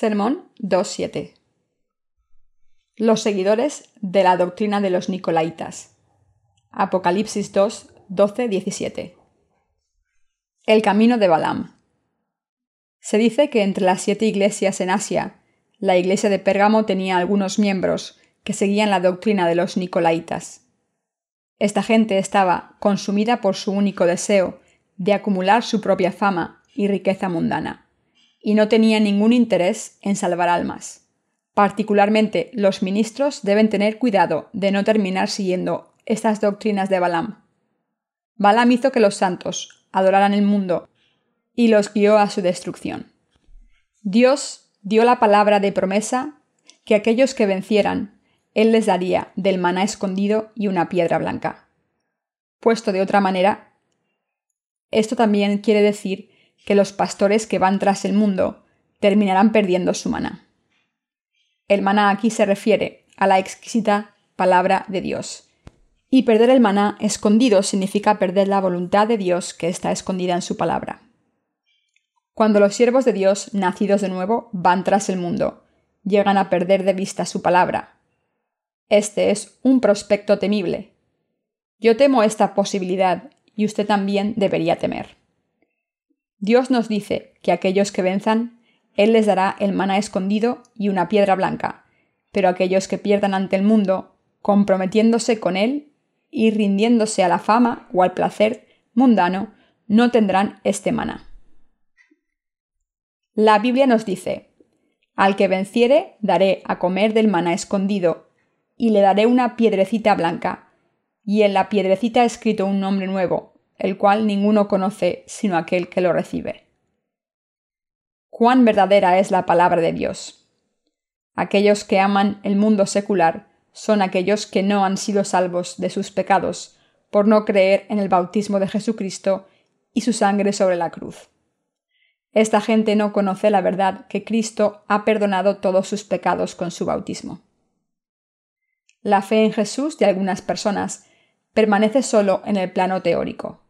Sermón 2.7 Los seguidores de la doctrina de los Nicolaitas. Apocalipsis 2, 17. El camino de Balaam. Se dice que entre las siete iglesias en Asia, la iglesia de Pérgamo tenía algunos miembros que seguían la doctrina de los Nicolaitas. Esta gente estaba consumida por su único deseo de acumular su propia fama y riqueza mundana y no tenía ningún interés en salvar almas. Particularmente los ministros deben tener cuidado de no terminar siguiendo estas doctrinas de Balaam. Balaam hizo que los santos adoraran el mundo y los guió a su destrucción. Dios dio la palabra de promesa que aquellos que vencieran, Él les daría del maná escondido y una piedra blanca. Puesto de otra manera, esto también quiere decir que los pastores que van tras el mundo terminarán perdiendo su maná. El maná aquí se refiere a la exquisita palabra de Dios. Y perder el maná escondido significa perder la voluntad de Dios que está escondida en su palabra. Cuando los siervos de Dios, nacidos de nuevo, van tras el mundo, llegan a perder de vista su palabra. Este es un prospecto temible. Yo temo esta posibilidad y usted también debería temer. Dios nos dice que aquellos que venzan, Él les dará el maná escondido y una piedra blanca, pero aquellos que pierdan ante el mundo, comprometiéndose con Él y rindiéndose a la fama o al placer mundano, no tendrán este maná. La Biblia nos dice, Al que venciere daré a comer del maná escondido, y le daré una piedrecita blanca, y en la piedrecita escrito un nombre nuevo, el cual ninguno conoce sino aquel que lo recibe. Cuán verdadera es la palabra de Dios. Aquellos que aman el mundo secular son aquellos que no han sido salvos de sus pecados por no creer en el bautismo de Jesucristo y su sangre sobre la cruz. Esta gente no conoce la verdad que Cristo ha perdonado todos sus pecados con su bautismo. La fe en Jesús de algunas personas permanece solo en el plano teórico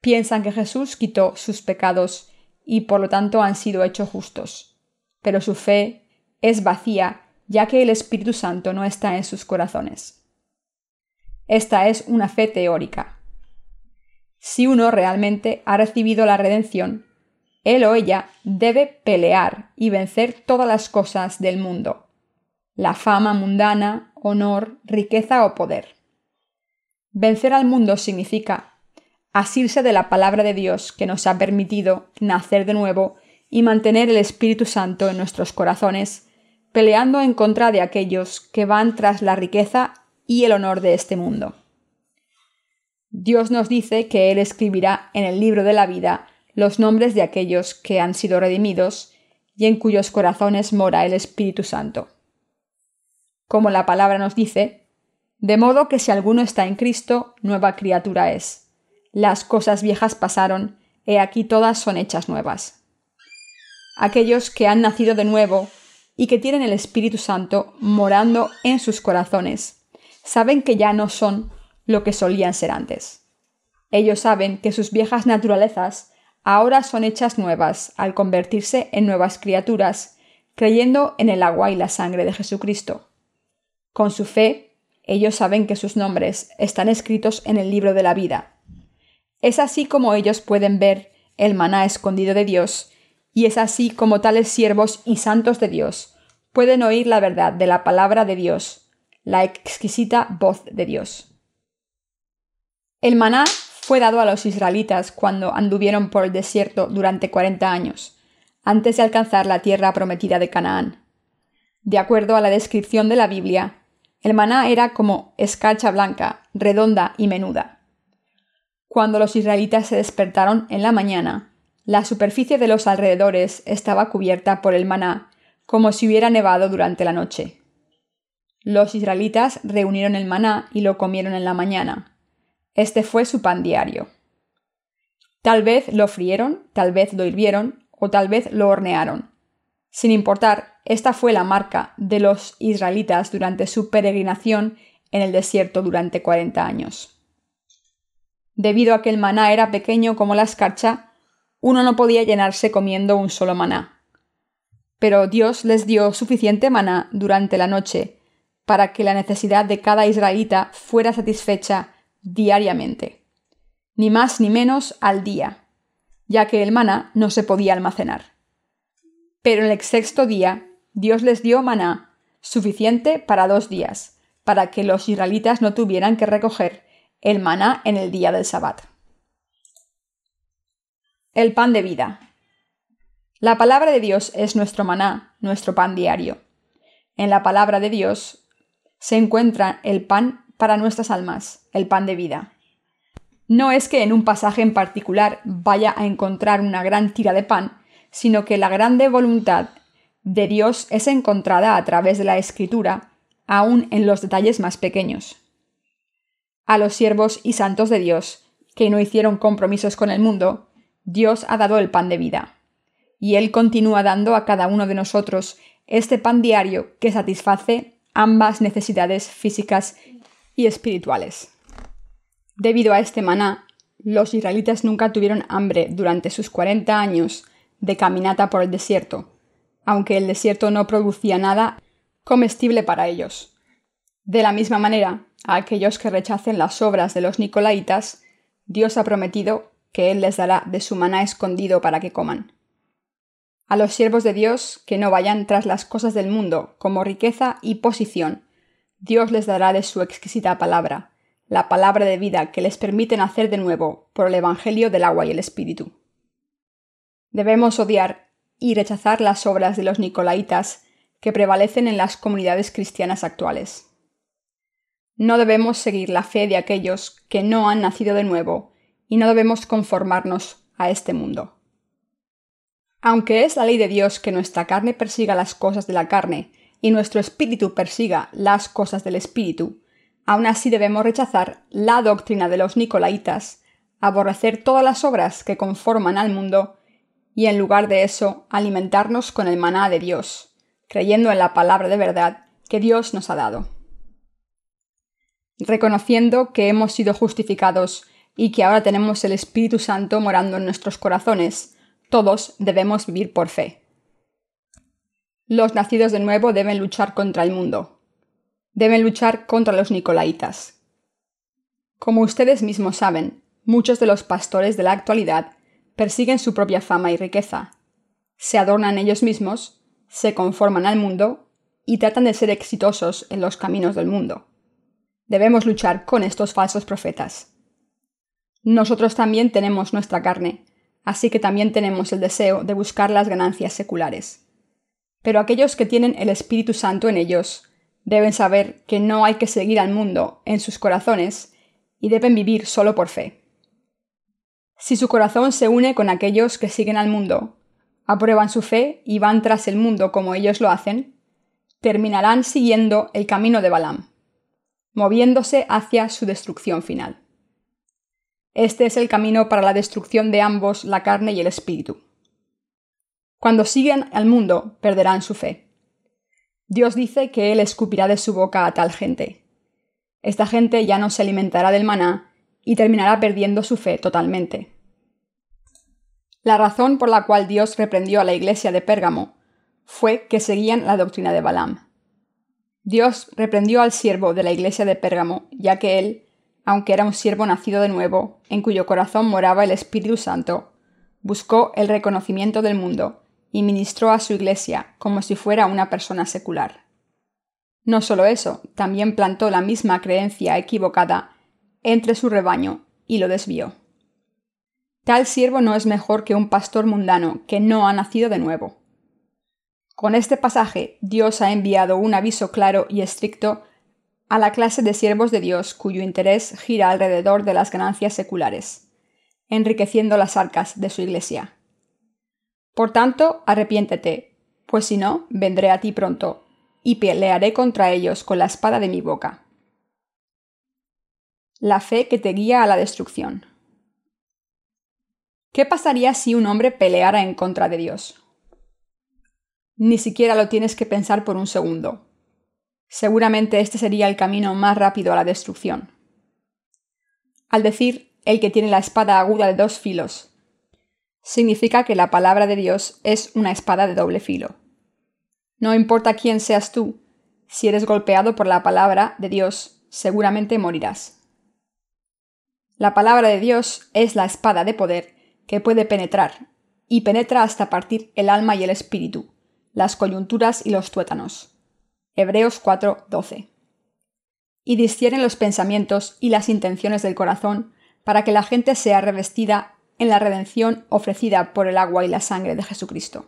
piensan que Jesús quitó sus pecados y por lo tanto han sido hechos justos. Pero su fe es vacía ya que el Espíritu Santo no está en sus corazones. Esta es una fe teórica. Si uno realmente ha recibido la redención, él o ella debe pelear y vencer todas las cosas del mundo, la fama mundana, honor, riqueza o poder. Vencer al mundo significa asirse de la palabra de Dios que nos ha permitido nacer de nuevo y mantener el Espíritu Santo en nuestros corazones, peleando en contra de aquellos que van tras la riqueza y el honor de este mundo. Dios nos dice que Él escribirá en el libro de la vida los nombres de aquellos que han sido redimidos y en cuyos corazones mora el Espíritu Santo. Como la palabra nos dice, de modo que si alguno está en Cristo, nueva criatura es las cosas viejas pasaron, he aquí todas son hechas nuevas. Aquellos que han nacido de nuevo y que tienen el Espíritu Santo morando en sus corazones, saben que ya no son lo que solían ser antes. Ellos saben que sus viejas naturalezas ahora son hechas nuevas al convertirse en nuevas criaturas, creyendo en el agua y la sangre de Jesucristo. Con su fe, ellos saben que sus nombres están escritos en el libro de la vida es así como ellos pueden ver el maná escondido de Dios, y es así como tales siervos y santos de Dios pueden oír la verdad de la palabra de Dios, la exquisita voz de Dios. El maná fue dado a los israelitas cuando anduvieron por el desierto durante cuarenta años, antes de alcanzar la tierra prometida de Canaán. De acuerdo a la descripción de la Biblia, el maná era como escarcha blanca, redonda y menuda. Cuando los israelitas se despertaron en la mañana, la superficie de los alrededores estaba cubierta por el maná, como si hubiera nevado durante la noche. Los israelitas reunieron el maná y lo comieron en la mañana. Este fue su pan diario. Tal vez lo frieron, tal vez lo hirvieron o tal vez lo hornearon. Sin importar, esta fue la marca de los israelitas durante su peregrinación en el desierto durante cuarenta años. Debido a que el maná era pequeño como la escarcha, uno no podía llenarse comiendo un solo maná. Pero Dios les dio suficiente maná durante la noche para que la necesidad de cada israelita fuera satisfecha diariamente, ni más ni menos al día, ya que el maná no se podía almacenar. Pero en el sexto día Dios les dio maná suficiente para dos días, para que los israelitas no tuvieran que recoger el maná en el día del sabbat. El pan de vida. La palabra de Dios es nuestro maná, nuestro pan diario. En la palabra de Dios se encuentra el pan para nuestras almas, el pan de vida. No es que en un pasaje en particular vaya a encontrar una gran tira de pan, sino que la grande voluntad de Dios es encontrada a través de la escritura, aun en los detalles más pequeños. A los siervos y santos de Dios, que no hicieron compromisos con el mundo, Dios ha dado el pan de vida. Y Él continúa dando a cada uno de nosotros este pan diario que satisface ambas necesidades físicas y espirituales. Debido a este maná, los israelitas nunca tuvieron hambre durante sus 40 años de caminata por el desierto, aunque el desierto no producía nada comestible para ellos. De la misma manera, a aquellos que rechacen las obras de los nicolaitas, Dios ha prometido que Él les dará de su maná escondido para que coman. A los siervos de Dios que no vayan tras las cosas del mundo como riqueza y posición, Dios les dará de su exquisita palabra, la palabra de vida que les permite nacer de nuevo por el Evangelio del agua y el Espíritu. Debemos odiar y rechazar las obras de los nicolaitas que prevalecen en las comunidades cristianas actuales. No debemos seguir la fe de aquellos que no han nacido de nuevo y no debemos conformarnos a este mundo. Aunque es la ley de Dios que nuestra carne persiga las cosas de la carne y nuestro espíritu persiga las cosas del espíritu, aún así debemos rechazar la doctrina de los nicolaitas, aborrecer todas las obras que conforman al mundo y en lugar de eso alimentarnos con el maná de Dios, creyendo en la palabra de verdad que Dios nos ha dado. Reconociendo que hemos sido justificados y que ahora tenemos el Espíritu Santo morando en nuestros corazones, todos debemos vivir por fe. Los nacidos de nuevo deben luchar contra el mundo. Deben luchar contra los nicolaitas. Como ustedes mismos saben, muchos de los pastores de la actualidad persiguen su propia fama y riqueza, se adornan ellos mismos, se conforman al mundo y tratan de ser exitosos en los caminos del mundo. Debemos luchar con estos falsos profetas. Nosotros también tenemos nuestra carne, así que también tenemos el deseo de buscar las ganancias seculares. Pero aquellos que tienen el Espíritu Santo en ellos deben saber que no hay que seguir al mundo en sus corazones y deben vivir solo por fe. Si su corazón se une con aquellos que siguen al mundo, aprueban su fe y van tras el mundo como ellos lo hacen, terminarán siguiendo el camino de Balaam, moviéndose hacia su destrucción final. Este es el camino para la destrucción de ambos, la carne y el espíritu. Cuando siguen al mundo, perderán su fe. Dios dice que Él escupirá de su boca a tal gente. Esta gente ya no se alimentará del maná y terminará perdiendo su fe totalmente. La razón por la cual Dios reprendió a la iglesia de Pérgamo fue que seguían la doctrina de Balaam. Dios reprendió al siervo de la iglesia de Pérgamo, ya que él, aunque era un siervo nacido de nuevo, en cuyo corazón moraba el Espíritu Santo, buscó el reconocimiento del mundo y ministró a su iglesia como si fuera una persona secular. No solo eso, también plantó la misma creencia equivocada entre su rebaño y lo desvió. Tal siervo no es mejor que un pastor mundano que no ha nacido de nuevo. Con este pasaje, Dios ha enviado un aviso claro y estricto a la clase de siervos de Dios cuyo interés gira alrededor de las ganancias seculares, enriqueciendo las arcas de su iglesia. Por tanto, arrepiéntete, pues si no, vendré a ti pronto, y pelearé contra ellos con la espada de mi boca la fe que te guía a la destrucción. ¿Qué pasaría si un hombre peleara en contra de Dios? Ni siquiera lo tienes que pensar por un segundo. Seguramente este sería el camino más rápido a la destrucción. Al decir el que tiene la espada aguda de dos filos, significa que la palabra de Dios es una espada de doble filo. No importa quién seas tú, si eres golpeado por la palabra de Dios, seguramente morirás. La palabra de Dios es la espada de poder que puede penetrar, y penetra hasta partir el alma y el espíritu, las coyunturas y los tuétanos. Hebreos 4:12. Y discierne los pensamientos y las intenciones del corazón para que la gente sea revestida en la redención ofrecida por el agua y la sangre de Jesucristo.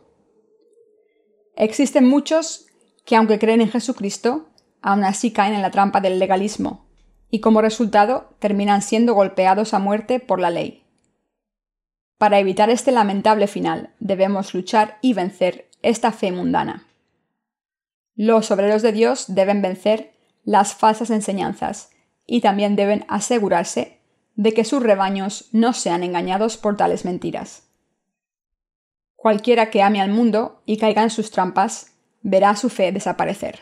Existen muchos que aunque creen en Jesucristo, aún así caen en la trampa del legalismo, y como resultado terminan siendo golpeados a muerte por la ley. Para evitar este lamentable final, debemos luchar y vencer esta fe mundana. Los obreros de Dios deben vencer las falsas enseñanzas y también deben asegurarse de que sus rebaños no sean engañados por tales mentiras. Cualquiera que ame al mundo y caiga en sus trampas, verá su fe desaparecer.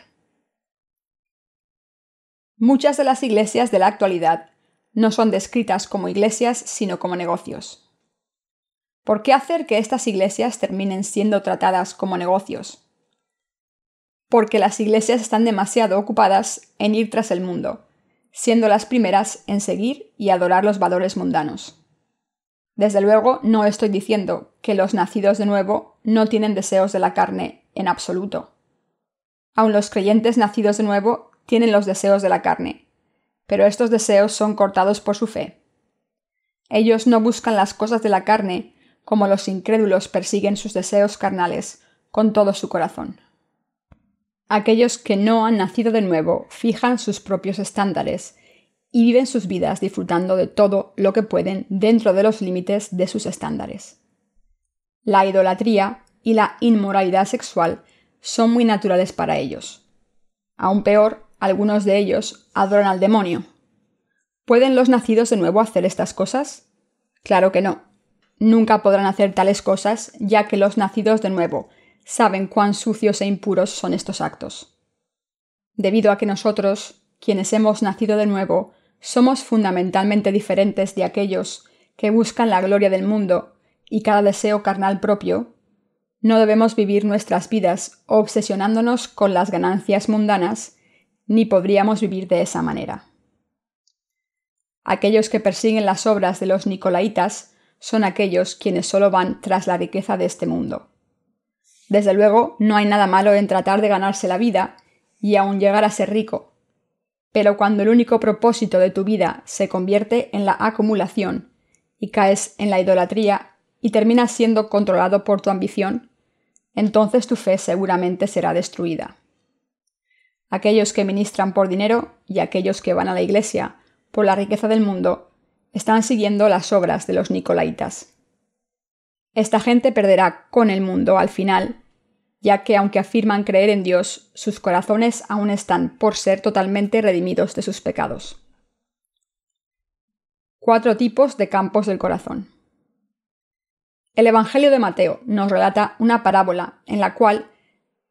Muchas de las iglesias de la actualidad no son descritas como iglesias, sino como negocios. ¿Por qué hacer que estas iglesias terminen siendo tratadas como negocios? Porque las iglesias están demasiado ocupadas en ir tras el mundo, siendo las primeras en seguir y adorar los valores mundanos. Desde luego, no estoy diciendo que los nacidos de nuevo no tienen deseos de la carne en absoluto. Aun los creyentes nacidos de nuevo tienen los deseos de la carne, pero estos deseos son cortados por su fe. Ellos no buscan las cosas de la carne como los incrédulos persiguen sus deseos carnales con todo su corazón. Aquellos que no han nacido de nuevo fijan sus propios estándares y viven sus vidas disfrutando de todo lo que pueden dentro de los límites de sus estándares. La idolatría y la inmoralidad sexual son muy naturales para ellos. Aún peor, algunos de ellos adoran al demonio. ¿Pueden los nacidos de nuevo hacer estas cosas? Claro que no. Nunca podrán hacer tales cosas, ya que los nacidos de nuevo saben cuán sucios e impuros son estos actos. Debido a que nosotros, quienes hemos nacido de nuevo, somos fundamentalmente diferentes de aquellos que buscan la gloria del mundo y cada deseo carnal propio, no debemos vivir nuestras vidas obsesionándonos con las ganancias mundanas, ni podríamos vivir de esa manera. Aquellos que persiguen las obras de los Nicolaitas son aquellos quienes solo van tras la riqueza de este mundo. Desde luego, no hay nada malo en tratar de ganarse la vida y aún llegar a ser rico. Pero cuando el único propósito de tu vida se convierte en la acumulación y caes en la idolatría y terminas siendo controlado por tu ambición, entonces tu fe seguramente será destruida. Aquellos que ministran por dinero y aquellos que van a la iglesia por la riqueza del mundo están siguiendo las obras de los Nicolaitas. Esta gente perderá con el mundo al final, ya que aunque afirman creer en Dios, sus corazones aún están por ser totalmente redimidos de sus pecados. Cuatro tipos de campos del corazón. El Evangelio de Mateo nos relata una parábola en la cual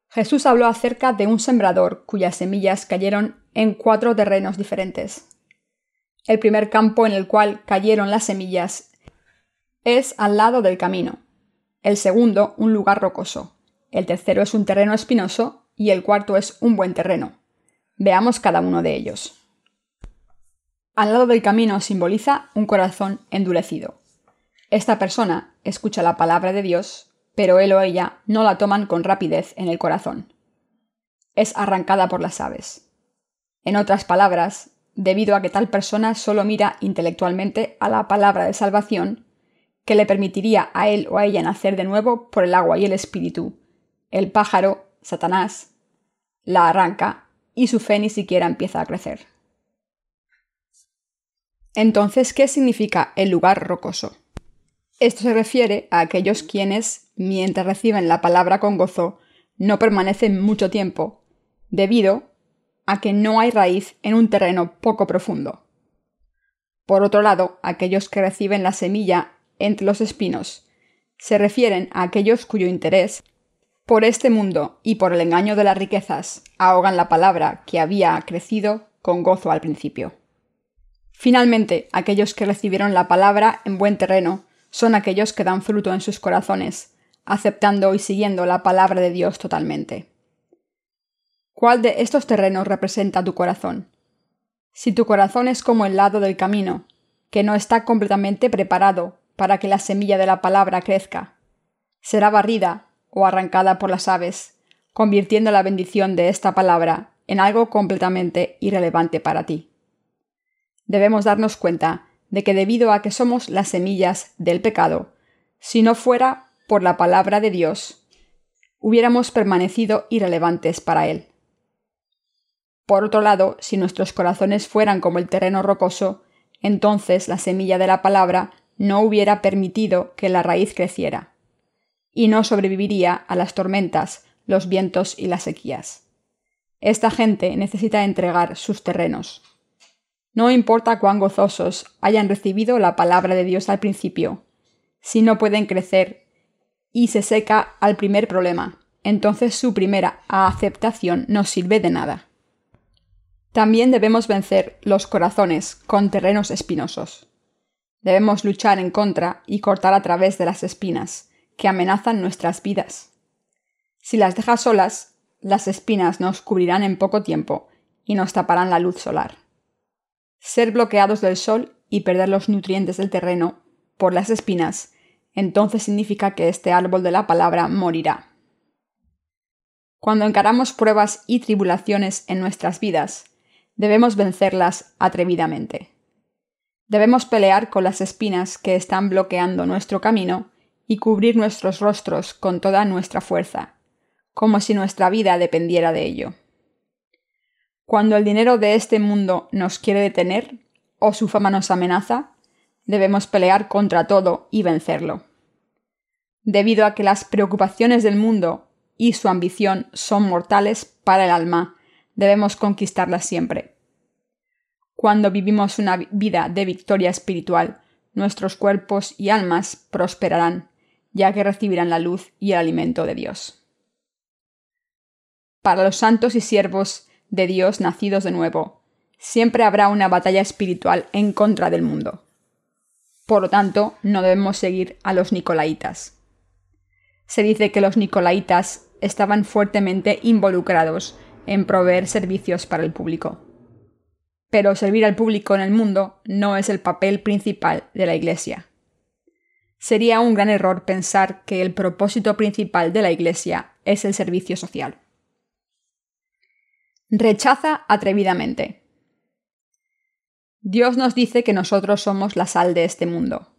Jesús habló acerca de un sembrador cuyas semillas cayeron en cuatro terrenos diferentes. El primer campo en el cual cayeron las semillas es al lado del camino. El segundo, un lugar rocoso. El tercero es un terreno espinoso y el cuarto es un buen terreno. Veamos cada uno de ellos. Al lado del camino simboliza un corazón endurecido. Esta persona escucha la palabra de Dios, pero él o ella no la toman con rapidez en el corazón. Es arrancada por las aves. En otras palabras, debido a que tal persona solo mira intelectualmente a la palabra de salvación, que le permitiría a él o a ella nacer de nuevo por el agua y el espíritu. El pájaro, Satanás, la arranca y su fe ni siquiera empieza a crecer. Entonces, ¿qué significa el lugar rocoso? Esto se refiere a aquellos quienes, mientras reciben la palabra con gozo, no permanecen mucho tiempo, debido a que no hay raíz en un terreno poco profundo. Por otro lado, aquellos que reciben la semilla entre los espinos se refieren a aquellos cuyo interés por este mundo y por el engaño de las riquezas ahogan la palabra que había crecido con gozo al principio. Finalmente, aquellos que recibieron la palabra en buen terreno son aquellos que dan fruto en sus corazones, aceptando y siguiendo la palabra de Dios totalmente. ¿Cuál de estos terrenos representa tu corazón? Si tu corazón es como el lado del camino, que no está completamente preparado para que la semilla de la palabra crezca, será barrida o arrancada por las aves, convirtiendo la bendición de esta palabra en algo completamente irrelevante para ti. Debemos darnos cuenta de que debido a que somos las semillas del pecado, si no fuera por la palabra de Dios, hubiéramos permanecido irrelevantes para Él. Por otro lado, si nuestros corazones fueran como el terreno rocoso, entonces la semilla de la palabra no hubiera permitido que la raíz creciera, y no sobreviviría a las tormentas, los vientos y las sequías. Esta gente necesita entregar sus terrenos. No importa cuán gozosos hayan recibido la palabra de Dios al principio, si no pueden crecer y se seca al primer problema, entonces su primera aceptación no sirve de nada. También debemos vencer los corazones con terrenos espinosos. Debemos luchar en contra y cortar a través de las espinas que amenazan nuestras vidas. Si las dejas solas, las espinas nos cubrirán en poco tiempo y nos taparán la luz solar. Ser bloqueados del sol y perder los nutrientes del terreno por las espinas, entonces significa que este árbol de la palabra morirá. Cuando encaramos pruebas y tribulaciones en nuestras vidas, debemos vencerlas atrevidamente. Debemos pelear con las espinas que están bloqueando nuestro camino y cubrir nuestros rostros con toda nuestra fuerza, como si nuestra vida dependiera de ello. Cuando el dinero de este mundo nos quiere detener o su fama nos amenaza, debemos pelear contra todo y vencerlo. Debido a que las preocupaciones del mundo y su ambición son mortales para el alma debemos conquistarlas siempre. Cuando vivimos una vida de victoria espiritual, nuestros cuerpos y almas prosperarán, ya que recibirán la luz y el alimento de Dios. Para los santos y siervos de Dios nacidos de nuevo, siempre habrá una batalla espiritual en contra del mundo. Por lo tanto, no debemos seguir a los nicolaitas. Se dice que los nicolaitas estaban fuertemente involucrados en proveer servicios para el público. Pero servir al público en el mundo no es el papel principal de la Iglesia. Sería un gran error pensar que el propósito principal de la Iglesia es el servicio social. Rechaza atrevidamente. Dios nos dice que nosotros somos la sal de este mundo.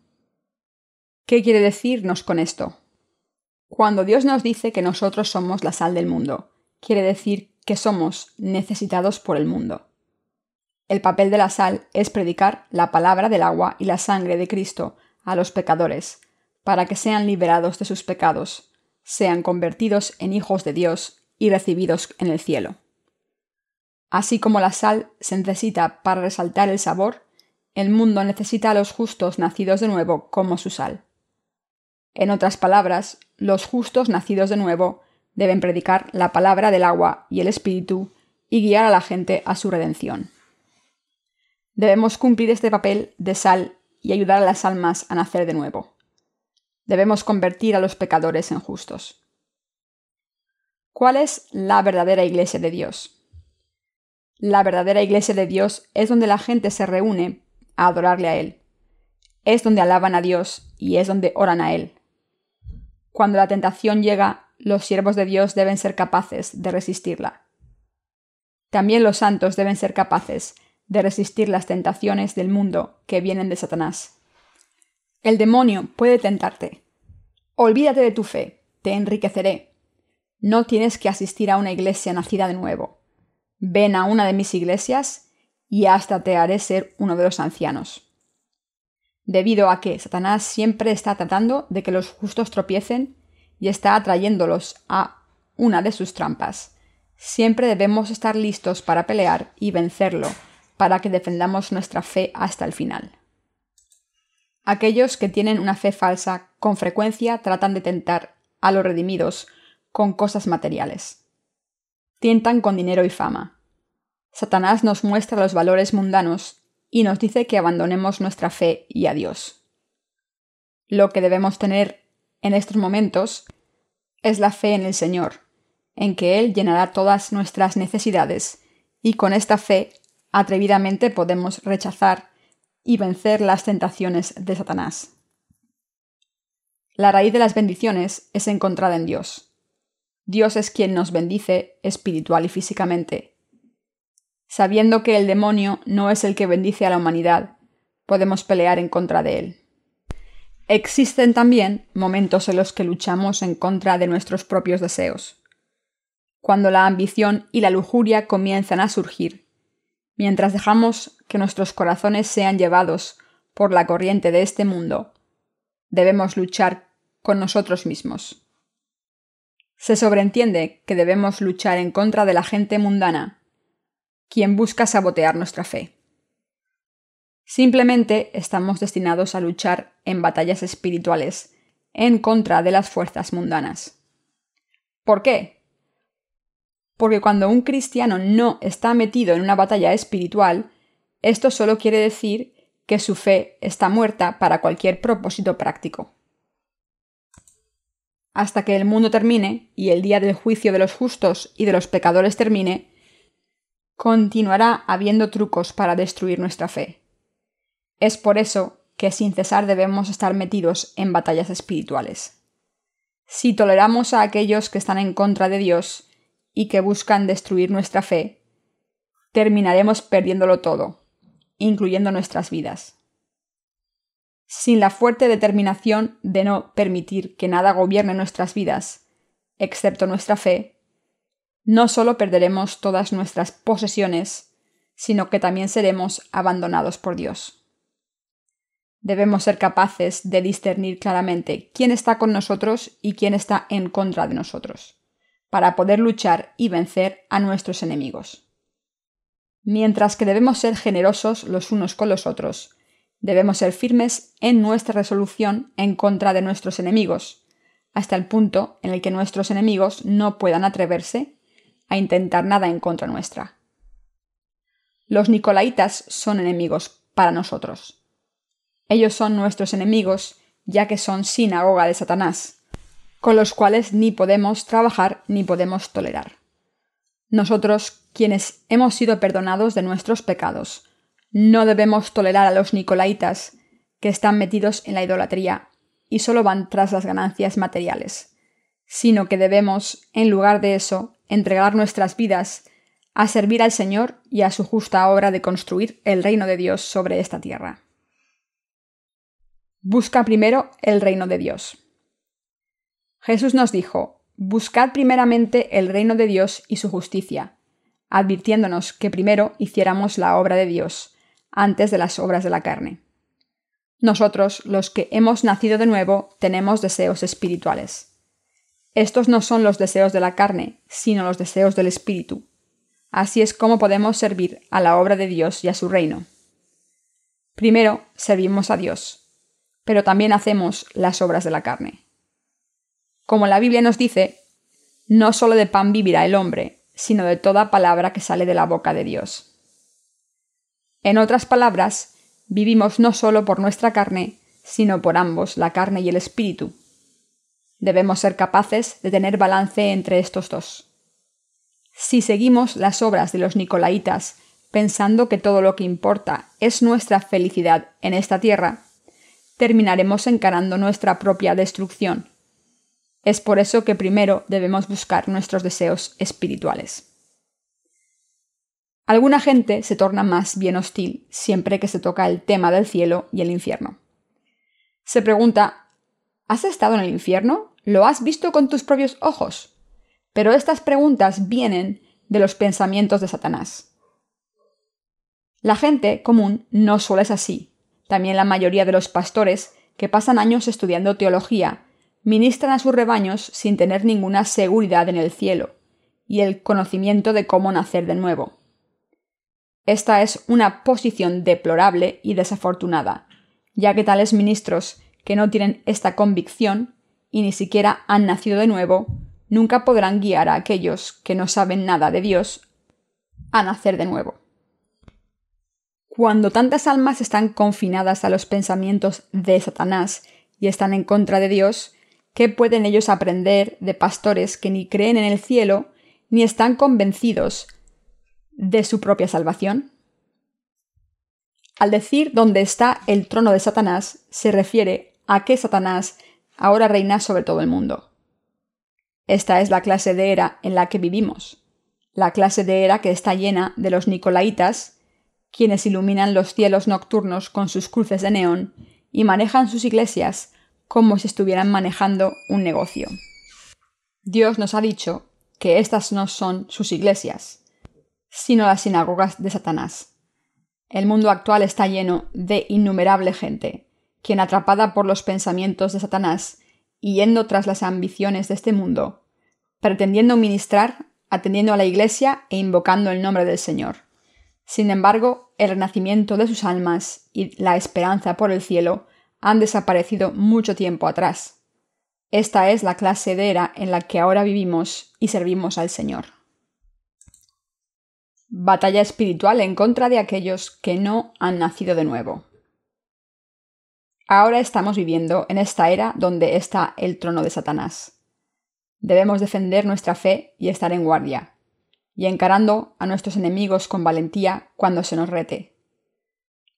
¿Qué quiere decirnos con esto? Cuando Dios nos dice que nosotros somos la sal del mundo, quiere decir que somos necesitados por el mundo. El papel de la sal es predicar la palabra del agua y la sangre de Cristo a los pecadores, para que sean liberados de sus pecados, sean convertidos en hijos de Dios y recibidos en el cielo. Así como la sal se necesita para resaltar el sabor, el mundo necesita a los justos nacidos de nuevo como su sal. En otras palabras, los justos nacidos de nuevo deben predicar la palabra del agua y el Espíritu y guiar a la gente a su redención. Debemos cumplir este papel de sal y ayudar a las almas a nacer de nuevo. Debemos convertir a los pecadores en justos. ¿Cuál es la verdadera iglesia de Dios? La verdadera iglesia de Dios es donde la gente se reúne a adorarle a Él. Es donde alaban a Dios y es donde oran a Él. Cuando la tentación llega, los siervos de Dios deben ser capaces de resistirla. También los santos deben ser capaces de resistir las tentaciones del mundo que vienen de Satanás. El demonio puede tentarte. Olvídate de tu fe, te enriqueceré. No tienes que asistir a una iglesia nacida de nuevo. Ven a una de mis iglesias y hasta te haré ser uno de los ancianos. Debido a que Satanás siempre está tratando de que los justos tropiecen y está atrayéndolos a una de sus trampas. Siempre debemos estar listos para pelear y vencerlo, para que defendamos nuestra fe hasta el final. Aquellos que tienen una fe falsa con frecuencia tratan de tentar a los redimidos con cosas materiales. Tientan con dinero y fama. Satanás nos muestra los valores mundanos y nos dice que abandonemos nuestra fe y a Dios. Lo que debemos tener en estos momentos es la fe en el Señor en que Él llenará todas nuestras necesidades, y con esta fe atrevidamente podemos rechazar y vencer las tentaciones de Satanás. La raíz de las bendiciones es encontrada en Dios. Dios es quien nos bendice espiritual y físicamente. Sabiendo que el demonio no es el que bendice a la humanidad, podemos pelear en contra de él. Existen también momentos en los que luchamos en contra de nuestros propios deseos. Cuando la ambición y la lujuria comienzan a surgir, mientras dejamos que nuestros corazones sean llevados por la corriente de este mundo, debemos luchar con nosotros mismos. Se sobreentiende que debemos luchar en contra de la gente mundana, quien busca sabotear nuestra fe. Simplemente estamos destinados a luchar en batallas espirituales en contra de las fuerzas mundanas. ¿Por qué? porque cuando un cristiano no está metido en una batalla espiritual, esto solo quiere decir que su fe está muerta para cualquier propósito práctico. Hasta que el mundo termine y el día del juicio de los justos y de los pecadores termine, continuará habiendo trucos para destruir nuestra fe. Es por eso que sin cesar debemos estar metidos en batallas espirituales. Si toleramos a aquellos que están en contra de Dios, y que buscan destruir nuestra fe, terminaremos perdiéndolo todo, incluyendo nuestras vidas. Sin la fuerte determinación de no permitir que nada gobierne nuestras vidas, excepto nuestra fe, no solo perderemos todas nuestras posesiones, sino que también seremos abandonados por Dios. Debemos ser capaces de discernir claramente quién está con nosotros y quién está en contra de nosotros para poder luchar y vencer a nuestros enemigos. Mientras que debemos ser generosos los unos con los otros, debemos ser firmes en nuestra resolución en contra de nuestros enemigos, hasta el punto en el que nuestros enemigos no puedan atreverse a intentar nada en contra nuestra. Los nicolaitas son enemigos para nosotros. Ellos son nuestros enemigos ya que son sinagoga de Satanás, con los cuales ni podemos trabajar ni podemos tolerar. Nosotros, quienes hemos sido perdonados de nuestros pecados, no debemos tolerar a los nicolaitas, que están metidos en la idolatría y solo van tras las ganancias materiales, sino que debemos, en lugar de eso, entregar nuestras vidas a servir al Señor y a su justa obra de construir el reino de Dios sobre esta tierra. Busca primero el reino de Dios. Jesús nos dijo, Buscad primeramente el reino de Dios y su justicia, advirtiéndonos que primero hiciéramos la obra de Dios, antes de las obras de la carne. Nosotros, los que hemos nacido de nuevo, tenemos deseos espirituales. Estos no son los deseos de la carne, sino los deseos del Espíritu. Así es como podemos servir a la obra de Dios y a su reino. Primero, servimos a Dios, pero también hacemos las obras de la carne. Como la Biblia nos dice, no solo de pan vivirá el hombre, sino de toda palabra que sale de la boca de Dios. En otras palabras, vivimos no solo por nuestra carne, sino por ambos, la carne y el espíritu. Debemos ser capaces de tener balance entre estos dos. Si seguimos las obras de los Nicolaitas pensando que todo lo que importa es nuestra felicidad en esta tierra, terminaremos encarando nuestra propia destrucción es por eso que primero debemos buscar nuestros deseos espirituales. Alguna gente se torna más bien hostil siempre que se toca el tema del cielo y el infierno. Se pregunta, ¿has estado en el infierno? ¿Lo has visto con tus propios ojos? Pero estas preguntas vienen de los pensamientos de Satanás. La gente común no suele es así. También la mayoría de los pastores que pasan años estudiando teología ministran a sus rebaños sin tener ninguna seguridad en el cielo y el conocimiento de cómo nacer de nuevo. Esta es una posición deplorable y desafortunada, ya que tales ministros que no tienen esta convicción y ni siquiera han nacido de nuevo, nunca podrán guiar a aquellos que no saben nada de Dios a nacer de nuevo. Cuando tantas almas están confinadas a los pensamientos de Satanás y están en contra de Dios, ¿qué pueden ellos aprender de pastores que ni creen en el cielo ni están convencidos de su propia salvación? Al decir dónde está el trono de Satanás, se refiere a que Satanás ahora reina sobre todo el mundo. Esta es la clase de era en la que vivimos, la clase de era que está llena de los nicolaitas, quienes iluminan los cielos nocturnos con sus cruces de neón y manejan sus iglesias como si estuvieran manejando un negocio. Dios nos ha dicho que estas no son sus iglesias, sino las sinagogas de Satanás. El mundo actual está lleno de innumerable gente, quien atrapada por los pensamientos de Satanás y yendo tras las ambiciones de este mundo, pretendiendo ministrar, atendiendo a la Iglesia e invocando el nombre del Señor. Sin embargo, el renacimiento de sus almas y la esperanza por el cielo han desaparecido mucho tiempo atrás. Esta es la clase de era en la que ahora vivimos y servimos al Señor. Batalla espiritual en contra de aquellos que no han nacido de nuevo. Ahora estamos viviendo en esta era donde está el trono de Satanás. Debemos defender nuestra fe y estar en guardia, y encarando a nuestros enemigos con valentía cuando se nos rete.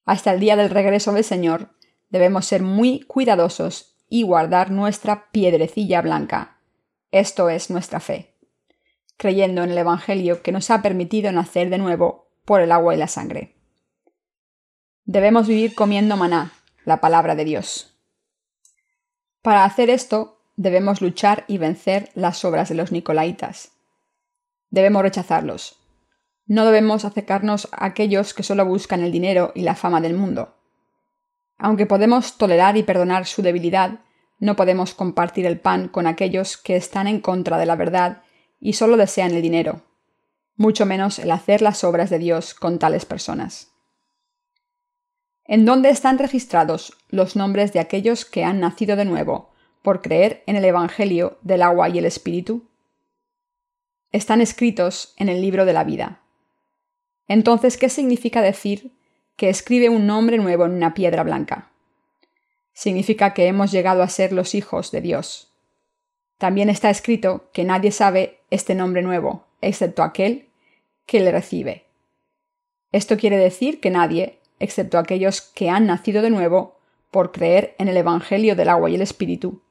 Hasta el día del regreso del Señor, debemos ser muy cuidadosos y guardar nuestra piedrecilla blanca. Esto es nuestra fe, creyendo en el Evangelio que nos ha permitido nacer de nuevo por el agua y la sangre. Debemos vivir comiendo maná, la palabra de Dios. Para hacer esto, debemos luchar y vencer las obras de los Nicolaitas. Debemos rechazarlos. No debemos acercarnos a aquellos que solo buscan el dinero y la fama del mundo. Aunque podemos tolerar y perdonar su debilidad, no podemos compartir el pan con aquellos que están en contra de la verdad y solo desean el dinero, mucho menos el hacer las obras de Dios con tales personas en donde están registrados los nombres de aquellos que han nacido de nuevo por creer en el Evangelio del agua y el Espíritu? Están escritos en el libro de la vida. Entonces, ¿qué significa decir que escribe un nombre nuevo en una piedra blanca? Significa que hemos llegado a ser los hijos de Dios. También está escrito que nadie sabe este nombre nuevo, excepto aquel que le recibe. Esto quiere decir que nadie, excepto aquellos que han nacido de nuevo por creer en el Evangelio del agua y el Espíritu,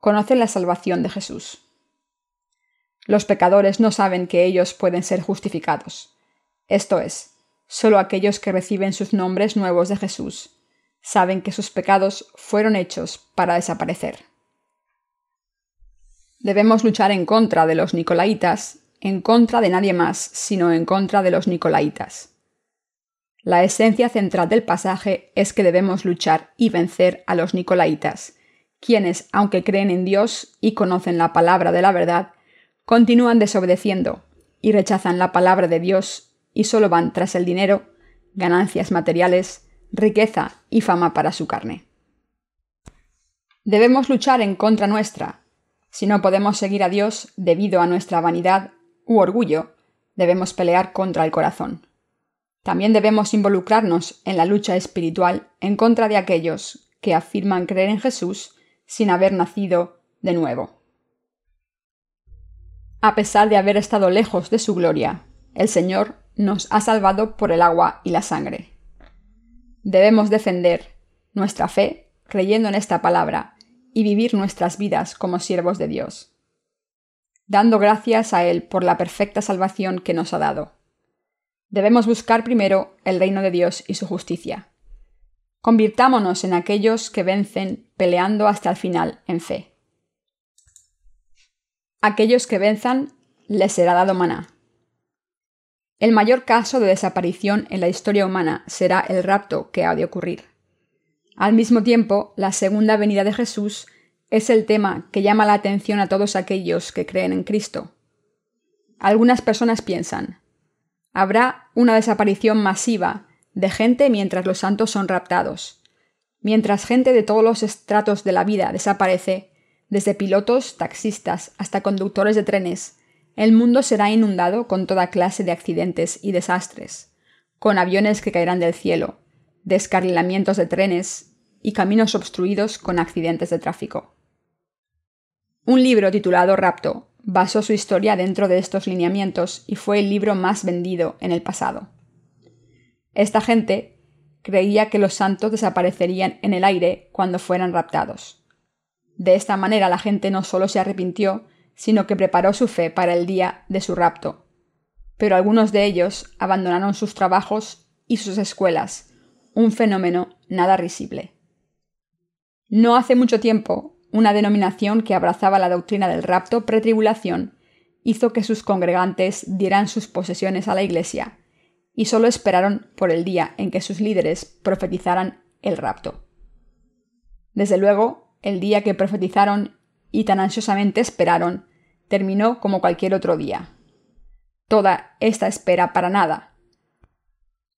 conocen la salvación de Jesús. Los pecadores no saben que ellos pueden ser justificados. Esto es, solo aquellos que reciben sus nombres nuevos de Jesús saben que sus pecados fueron hechos para desaparecer. Debemos luchar en contra de los nicolaitas, en contra de nadie más, sino en contra de los nicolaitas. La esencia central del pasaje es que debemos luchar y vencer a los nicolaitas, quienes, aunque creen en Dios y conocen la palabra de la verdad, continúan desobedeciendo y rechazan la palabra de Dios y solo van tras el dinero, ganancias materiales, riqueza y fama para su carne. Debemos luchar en contra nuestra. Si no podemos seguir a Dios debido a nuestra vanidad u orgullo, debemos pelear contra el corazón. También debemos involucrarnos en la lucha espiritual en contra de aquellos que afirman creer en Jesús sin haber nacido de nuevo. A pesar de haber estado lejos de su gloria, el Señor nos ha salvado por el agua y la sangre. Debemos defender nuestra fe creyendo en esta palabra y vivir nuestras vidas como siervos de Dios, dando gracias a Él por la perfecta salvación que nos ha dado debemos buscar primero el reino de Dios y su justicia. Convirtámonos en aquellos que vencen peleando hasta el final en fe. Aquellos que venzan les será dado maná. El mayor caso de desaparición en la historia humana será el rapto que ha de ocurrir. Al mismo tiempo, la segunda venida de Jesús es el tema que llama la atención a todos aquellos que creen en Cristo. Algunas personas piensan, Habrá una desaparición masiva de gente mientras los santos son raptados. Mientras gente de todos los estratos de la vida desaparece, desde pilotos, taxistas hasta conductores de trenes, el mundo será inundado con toda clase de accidentes y desastres, con aviones que caerán del cielo, descarrilamientos de trenes y caminos obstruidos con accidentes de tráfico. Un libro titulado Rapto basó su historia dentro de estos lineamientos y fue el libro más vendido en el pasado. Esta gente creía que los santos desaparecerían en el aire cuando fueran raptados. De esta manera la gente no solo se arrepintió, sino que preparó su fe para el día de su rapto. Pero algunos de ellos abandonaron sus trabajos y sus escuelas, un fenómeno nada risible. No hace mucho tiempo, una denominación que abrazaba la doctrina del rapto pretribulación hizo que sus congregantes dieran sus posesiones a la Iglesia, y solo esperaron por el día en que sus líderes profetizaran el rapto. Desde luego, el día que profetizaron y tan ansiosamente esperaron terminó como cualquier otro día. Toda esta espera para nada.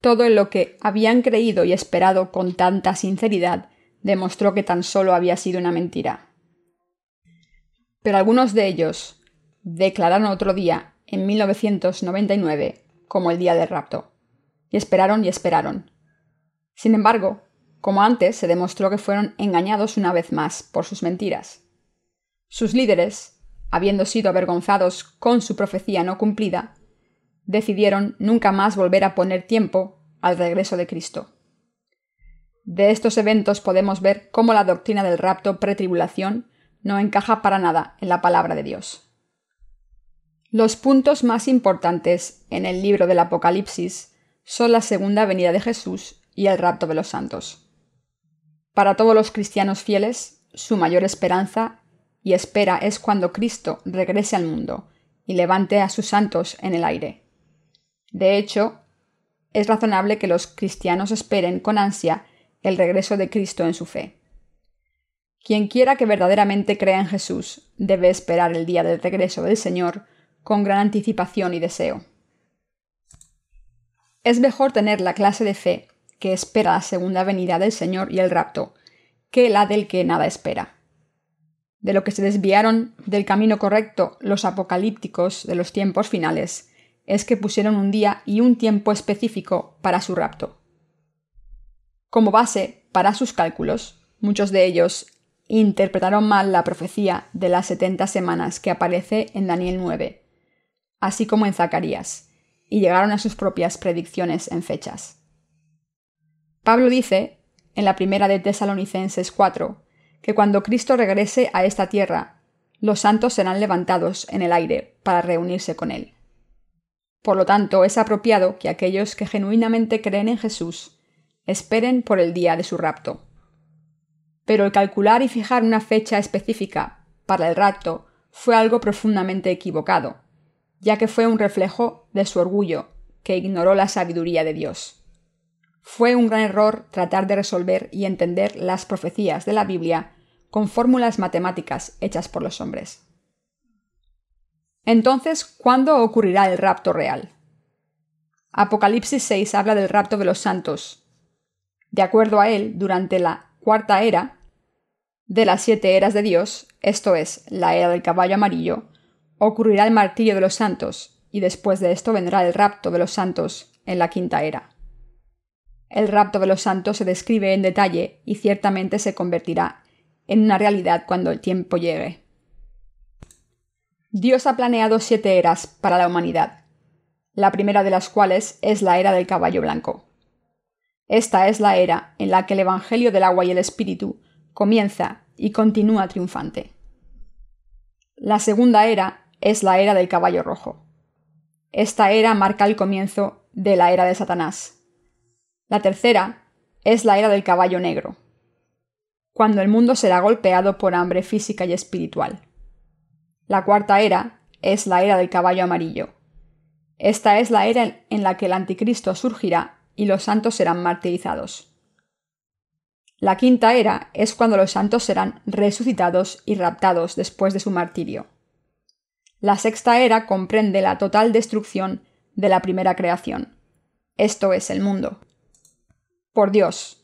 Todo lo que habían creído y esperado con tanta sinceridad demostró que tan solo había sido una mentira. Pero algunos de ellos declararon otro día, en 1999, como el día del rapto. Y esperaron y esperaron. Sin embargo, como antes, se demostró que fueron engañados una vez más por sus mentiras. Sus líderes, habiendo sido avergonzados con su profecía no cumplida, decidieron nunca más volver a poner tiempo al regreso de Cristo. De estos eventos podemos ver cómo la doctrina del rapto pretribulación no encaja para nada en la palabra de Dios. Los puntos más importantes en el libro del Apocalipsis son la segunda venida de Jesús y el rapto de los santos. Para todos los cristianos fieles, su mayor esperanza y espera es cuando Cristo regrese al mundo y levante a sus santos en el aire. De hecho, es razonable que los cristianos esperen con ansia el regreso de Cristo en su fe. Quien quiera que verdaderamente crea en Jesús debe esperar el día del regreso del Señor con gran anticipación y deseo. Es mejor tener la clase de fe que espera la segunda venida del Señor y el rapto, que la del que nada espera. De lo que se desviaron del camino correcto los apocalípticos de los tiempos finales es que pusieron un día y un tiempo específico para su rapto. Como base para sus cálculos, muchos de ellos interpretaron mal la profecía de las 70 semanas que aparece en Daniel 9, así como en Zacarías, y llegaron a sus propias predicciones en fechas. Pablo dice, en la primera de Tesalonicenses 4, que cuando Cristo regrese a esta tierra, los santos serán levantados en el aire para reunirse con Él. Por lo tanto, es apropiado que aquellos que genuinamente creen en Jesús esperen por el día de su rapto. Pero el calcular y fijar una fecha específica para el rapto fue algo profundamente equivocado, ya que fue un reflejo de su orgullo, que ignoró la sabiduría de Dios. Fue un gran error tratar de resolver y entender las profecías de la Biblia con fórmulas matemáticas hechas por los hombres. Entonces, ¿cuándo ocurrirá el rapto real? Apocalipsis 6 habla del rapto de los santos, de acuerdo a él, durante la cuarta era de las siete eras de Dios, esto es, la era del caballo amarillo, ocurrirá el martirio de los santos, y después de esto vendrá el rapto de los santos en la quinta era. El rapto de los santos se describe en detalle y ciertamente se convertirá en una realidad cuando el tiempo llegue. Dios ha planeado siete eras para la humanidad, la primera de las cuales es la era del caballo blanco. Esta es la era en la que el Evangelio del agua y el Espíritu comienza y continúa triunfante. La segunda era es la era del caballo rojo. Esta era marca el comienzo de la era de Satanás. La tercera es la era del caballo negro, cuando el mundo será golpeado por hambre física y espiritual. La cuarta era es la era del caballo amarillo. Esta es la era en la que el anticristo surgirá y los santos serán martirizados. La quinta era es cuando los santos serán resucitados y raptados después de su martirio. La sexta era comprende la total destrucción de la primera creación. Esto es el mundo. Por Dios,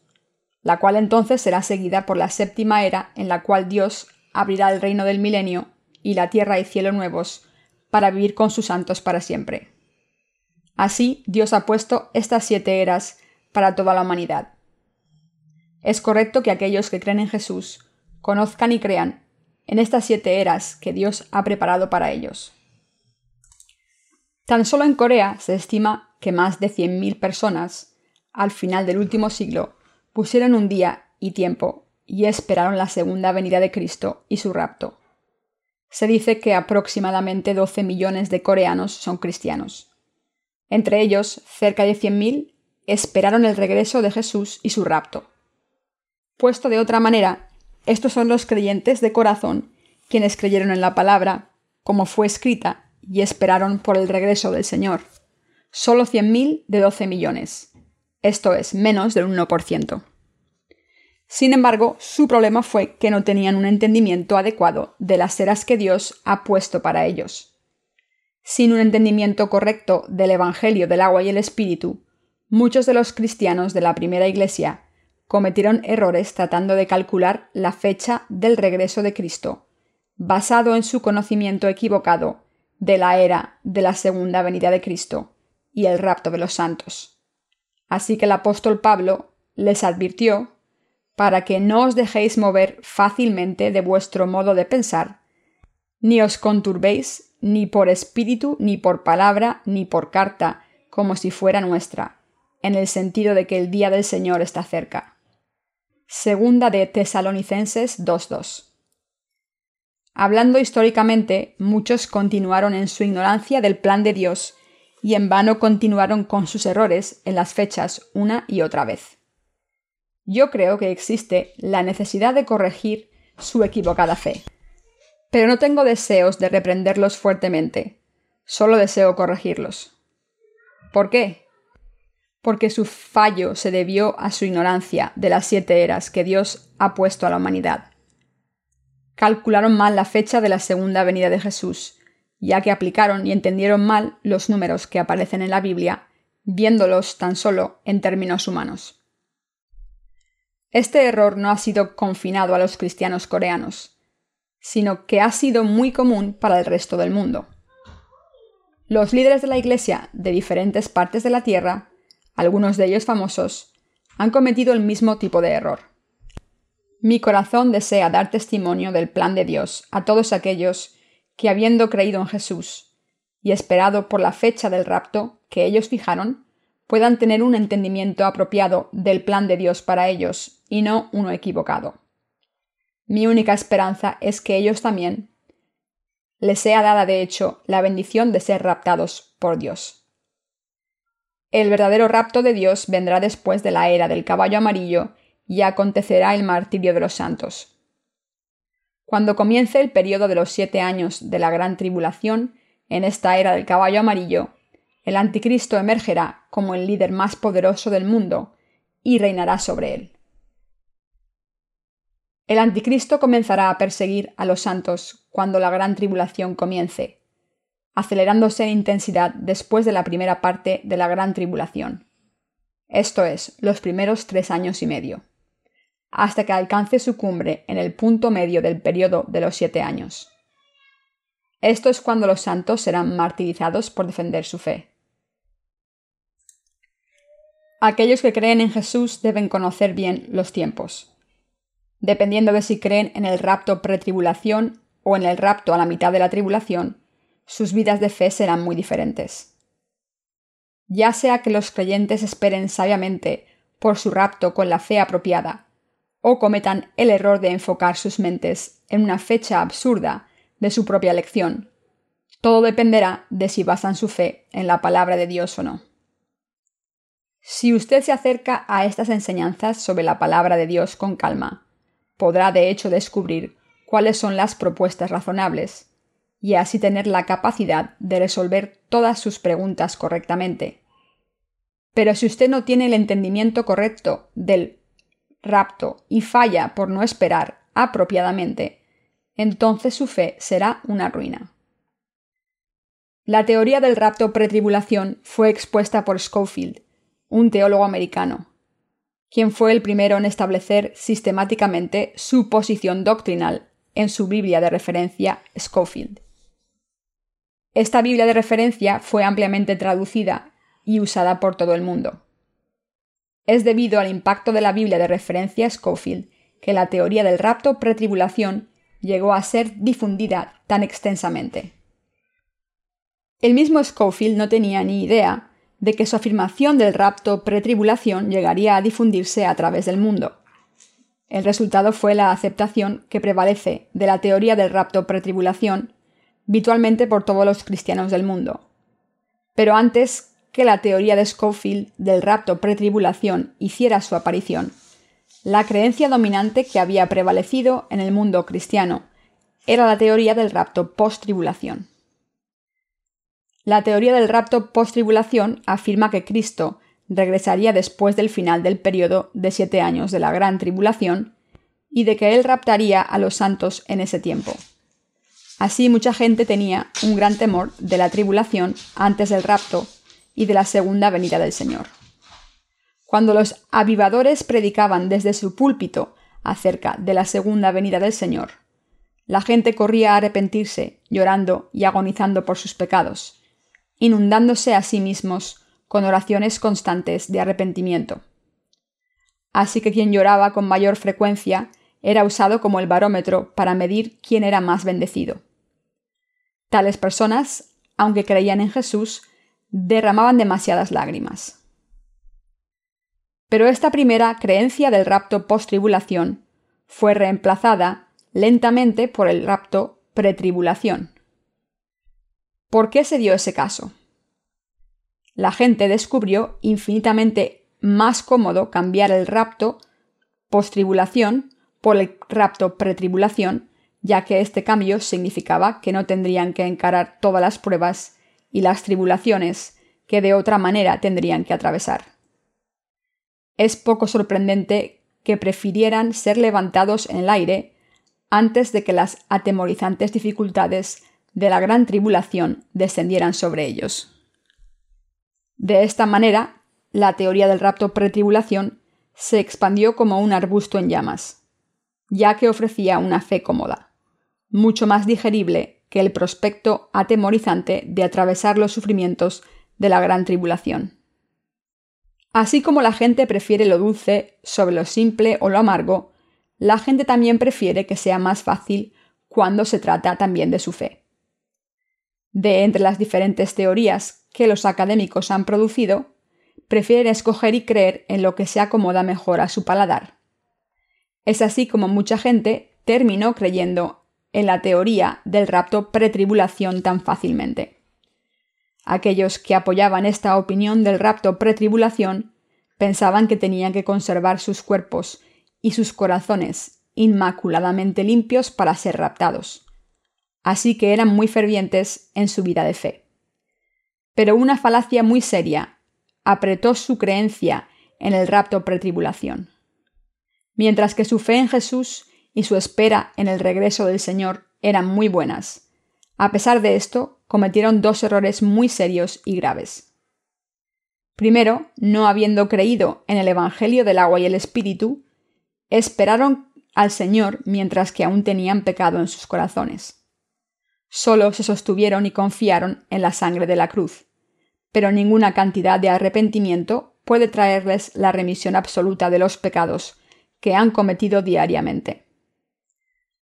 la cual entonces será seguida por la séptima era en la cual Dios abrirá el reino del milenio y la tierra y cielo nuevos para vivir con sus santos para siempre. Así, Dios ha puesto estas siete eras para toda la humanidad. Es correcto que aquellos que creen en Jesús conozcan y crean en estas siete eras que Dios ha preparado para ellos. Tan solo en Corea se estima que más de 100.000 personas, al final del último siglo, pusieron un día y tiempo y esperaron la segunda venida de Cristo y su rapto. Se dice que aproximadamente 12 millones de coreanos son cristianos. Entre ellos, cerca de 100.000 esperaron el regreso de Jesús y su rapto. Puesto de otra manera, estos son los creyentes de corazón, quienes creyeron en la palabra, como fue escrita, y esperaron por el regreso del Señor. Solo 100.000 de 12 millones. Esto es menos del 1%. Sin embargo, su problema fue que no tenían un entendimiento adecuado de las eras que Dios ha puesto para ellos. Sin un entendimiento correcto del Evangelio del agua y el Espíritu, muchos de los cristianos de la primera iglesia cometieron errores tratando de calcular la fecha del regreso de Cristo, basado en su conocimiento equivocado de la era de la segunda venida de Cristo y el rapto de los santos. Así que el apóstol Pablo les advirtió para que no os dejéis mover fácilmente de vuestro modo de pensar, ni os conturbéis ni por espíritu, ni por palabra, ni por carta, como si fuera nuestra, en el sentido de que el día del Señor está cerca. Segunda de Tesalonicenses 2.2. Hablando históricamente, muchos continuaron en su ignorancia del plan de Dios y en vano continuaron con sus errores en las fechas una y otra vez. Yo creo que existe la necesidad de corregir su equivocada fe. Pero no tengo deseos de reprenderlos fuertemente, solo deseo corregirlos. ¿Por qué? porque su fallo se debió a su ignorancia de las siete eras que Dios ha puesto a la humanidad. Calcularon mal la fecha de la segunda venida de Jesús, ya que aplicaron y entendieron mal los números que aparecen en la Biblia, viéndolos tan solo en términos humanos. Este error no ha sido confinado a los cristianos coreanos, sino que ha sido muy común para el resto del mundo. Los líderes de la Iglesia de diferentes partes de la Tierra algunos de ellos famosos, han cometido el mismo tipo de error. Mi corazón desea dar testimonio del plan de Dios a todos aquellos que, habiendo creído en Jesús y esperado por la fecha del rapto que ellos fijaron, puedan tener un entendimiento apropiado del plan de Dios para ellos y no uno equivocado. Mi única esperanza es que ellos también les sea dada de hecho la bendición de ser raptados por Dios. El verdadero rapto de Dios vendrá después de la era del caballo amarillo y acontecerá el martirio de los santos. Cuando comience el periodo de los siete años de la gran tribulación, en esta era del caballo amarillo, el anticristo emergerá como el líder más poderoso del mundo y reinará sobre él. El anticristo comenzará a perseguir a los santos cuando la gran tribulación comience, acelerándose en intensidad después de la primera parte de la gran tribulación, esto es, los primeros tres años y medio, hasta que alcance su cumbre en el punto medio del periodo de los siete años. Esto es cuando los santos serán martirizados por defender su fe. Aquellos que creen en Jesús deben conocer bien los tiempos. Dependiendo de si creen en el rapto pretribulación o en el rapto a la mitad de la tribulación, sus vidas de fe serán muy diferentes. Ya sea que los creyentes esperen sabiamente por su rapto con la fe apropiada, o cometan el error de enfocar sus mentes en una fecha absurda de su propia elección. Todo dependerá de si basan su fe en la palabra de Dios o no. Si usted se acerca a estas enseñanzas sobre la palabra de Dios con calma, podrá de hecho descubrir cuáles son las propuestas razonables y así tener la capacidad de resolver todas sus preguntas correctamente. Pero si usted no tiene el entendimiento correcto del rapto y falla por no esperar apropiadamente, entonces su fe será una ruina. La teoría del rapto pretribulación fue expuesta por Schofield, un teólogo americano, quien fue el primero en establecer sistemáticamente su posición doctrinal en su Biblia de referencia Schofield. Esta Biblia de referencia fue ampliamente traducida y usada por todo el mundo. Es debido al impacto de la Biblia de referencia Schofield que la teoría del rapto pretribulación llegó a ser difundida tan extensamente. El mismo Schofield no tenía ni idea de que su afirmación del rapto pretribulación llegaría a difundirse a través del mundo. El resultado fue la aceptación que prevalece de la teoría del rapto pretribulación habitualmente por todos los cristianos del mundo. Pero antes que la teoría de Schofield del rapto pretribulación hiciera su aparición, la creencia dominante que había prevalecido en el mundo cristiano era la teoría del rapto post-tribulación. La teoría del rapto post-tribulación afirma que Cristo regresaría después del final del periodo de siete años de la gran tribulación y de que Él raptaría a los santos en ese tiempo. Así mucha gente tenía un gran temor de la tribulación antes del rapto y de la segunda venida del Señor. Cuando los avivadores predicaban desde su púlpito acerca de la segunda venida del Señor, la gente corría a arrepentirse, llorando y agonizando por sus pecados, inundándose a sí mismos con oraciones constantes de arrepentimiento. Así que quien lloraba con mayor frecuencia era usado como el barómetro para medir quién era más bendecido. Tales personas, aunque creían en Jesús, derramaban demasiadas lágrimas. Pero esta primera creencia del rapto post-tribulación fue reemplazada lentamente por el rapto pretribulación. ¿Por qué se dio ese caso? La gente descubrió infinitamente más cómodo cambiar el rapto post-tribulación por el rapto pretribulación, ya que este cambio significaba que no tendrían que encarar todas las pruebas y las tribulaciones que de otra manera tendrían que atravesar es poco sorprendente que prefirieran ser levantados en el aire antes de que las atemorizantes dificultades de la gran tribulación descendieran sobre ellos. De esta manera, la teoría del rapto pretribulación se expandió como un arbusto en llamas, ya que ofrecía una fe cómoda, mucho más digerible que el prospecto atemorizante de atravesar los sufrimientos de la gran tribulación. Así como la gente prefiere lo dulce sobre lo simple o lo amargo, la gente también prefiere que sea más fácil cuando se trata también de su fe. De entre las diferentes teorías que los académicos han producido, prefieren escoger y creer en lo que se acomoda mejor a su paladar. Es así como mucha gente terminó creyendo en la teoría del rapto pretribulación tan fácilmente. Aquellos que apoyaban esta opinión del rapto pretribulación pensaban que tenían que conservar sus cuerpos y sus corazones inmaculadamente limpios para ser raptados. Así que eran muy fervientes en su vida de fe. Pero una falacia muy seria apretó su creencia en el rapto pretribulación. Mientras que su fe en Jesús y su espera en el regreso del Señor eran muy buenas. A pesar de esto, cometieron dos errores muy serios y graves. Primero, no habiendo creído en el Evangelio del agua y el Espíritu, esperaron al Señor mientras que aún tenían pecado en sus corazones. Solo se sostuvieron y confiaron en la sangre de la cruz, pero ninguna cantidad de arrepentimiento puede traerles la remisión absoluta de los pecados que han cometido diariamente.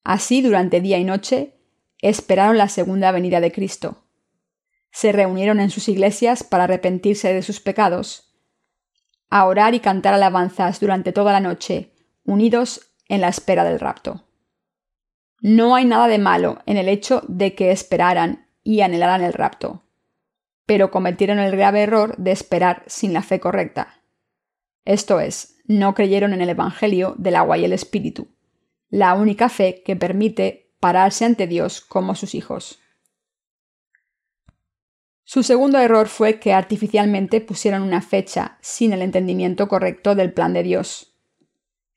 Así, durante día y noche, esperaron la segunda venida de Cristo. Se reunieron en sus iglesias para arrepentirse de sus pecados, a orar y cantar alabanzas durante toda la noche, unidos en la espera del rapto. No hay nada de malo en el hecho de que esperaran y anhelaran el rapto, pero cometieron el grave error de esperar sin la fe correcta. Esto es, no creyeron en el Evangelio del agua y el Espíritu, la única fe que permite pararse ante Dios como sus hijos. Su segundo error fue que artificialmente pusieron una fecha sin el entendimiento correcto del plan de Dios.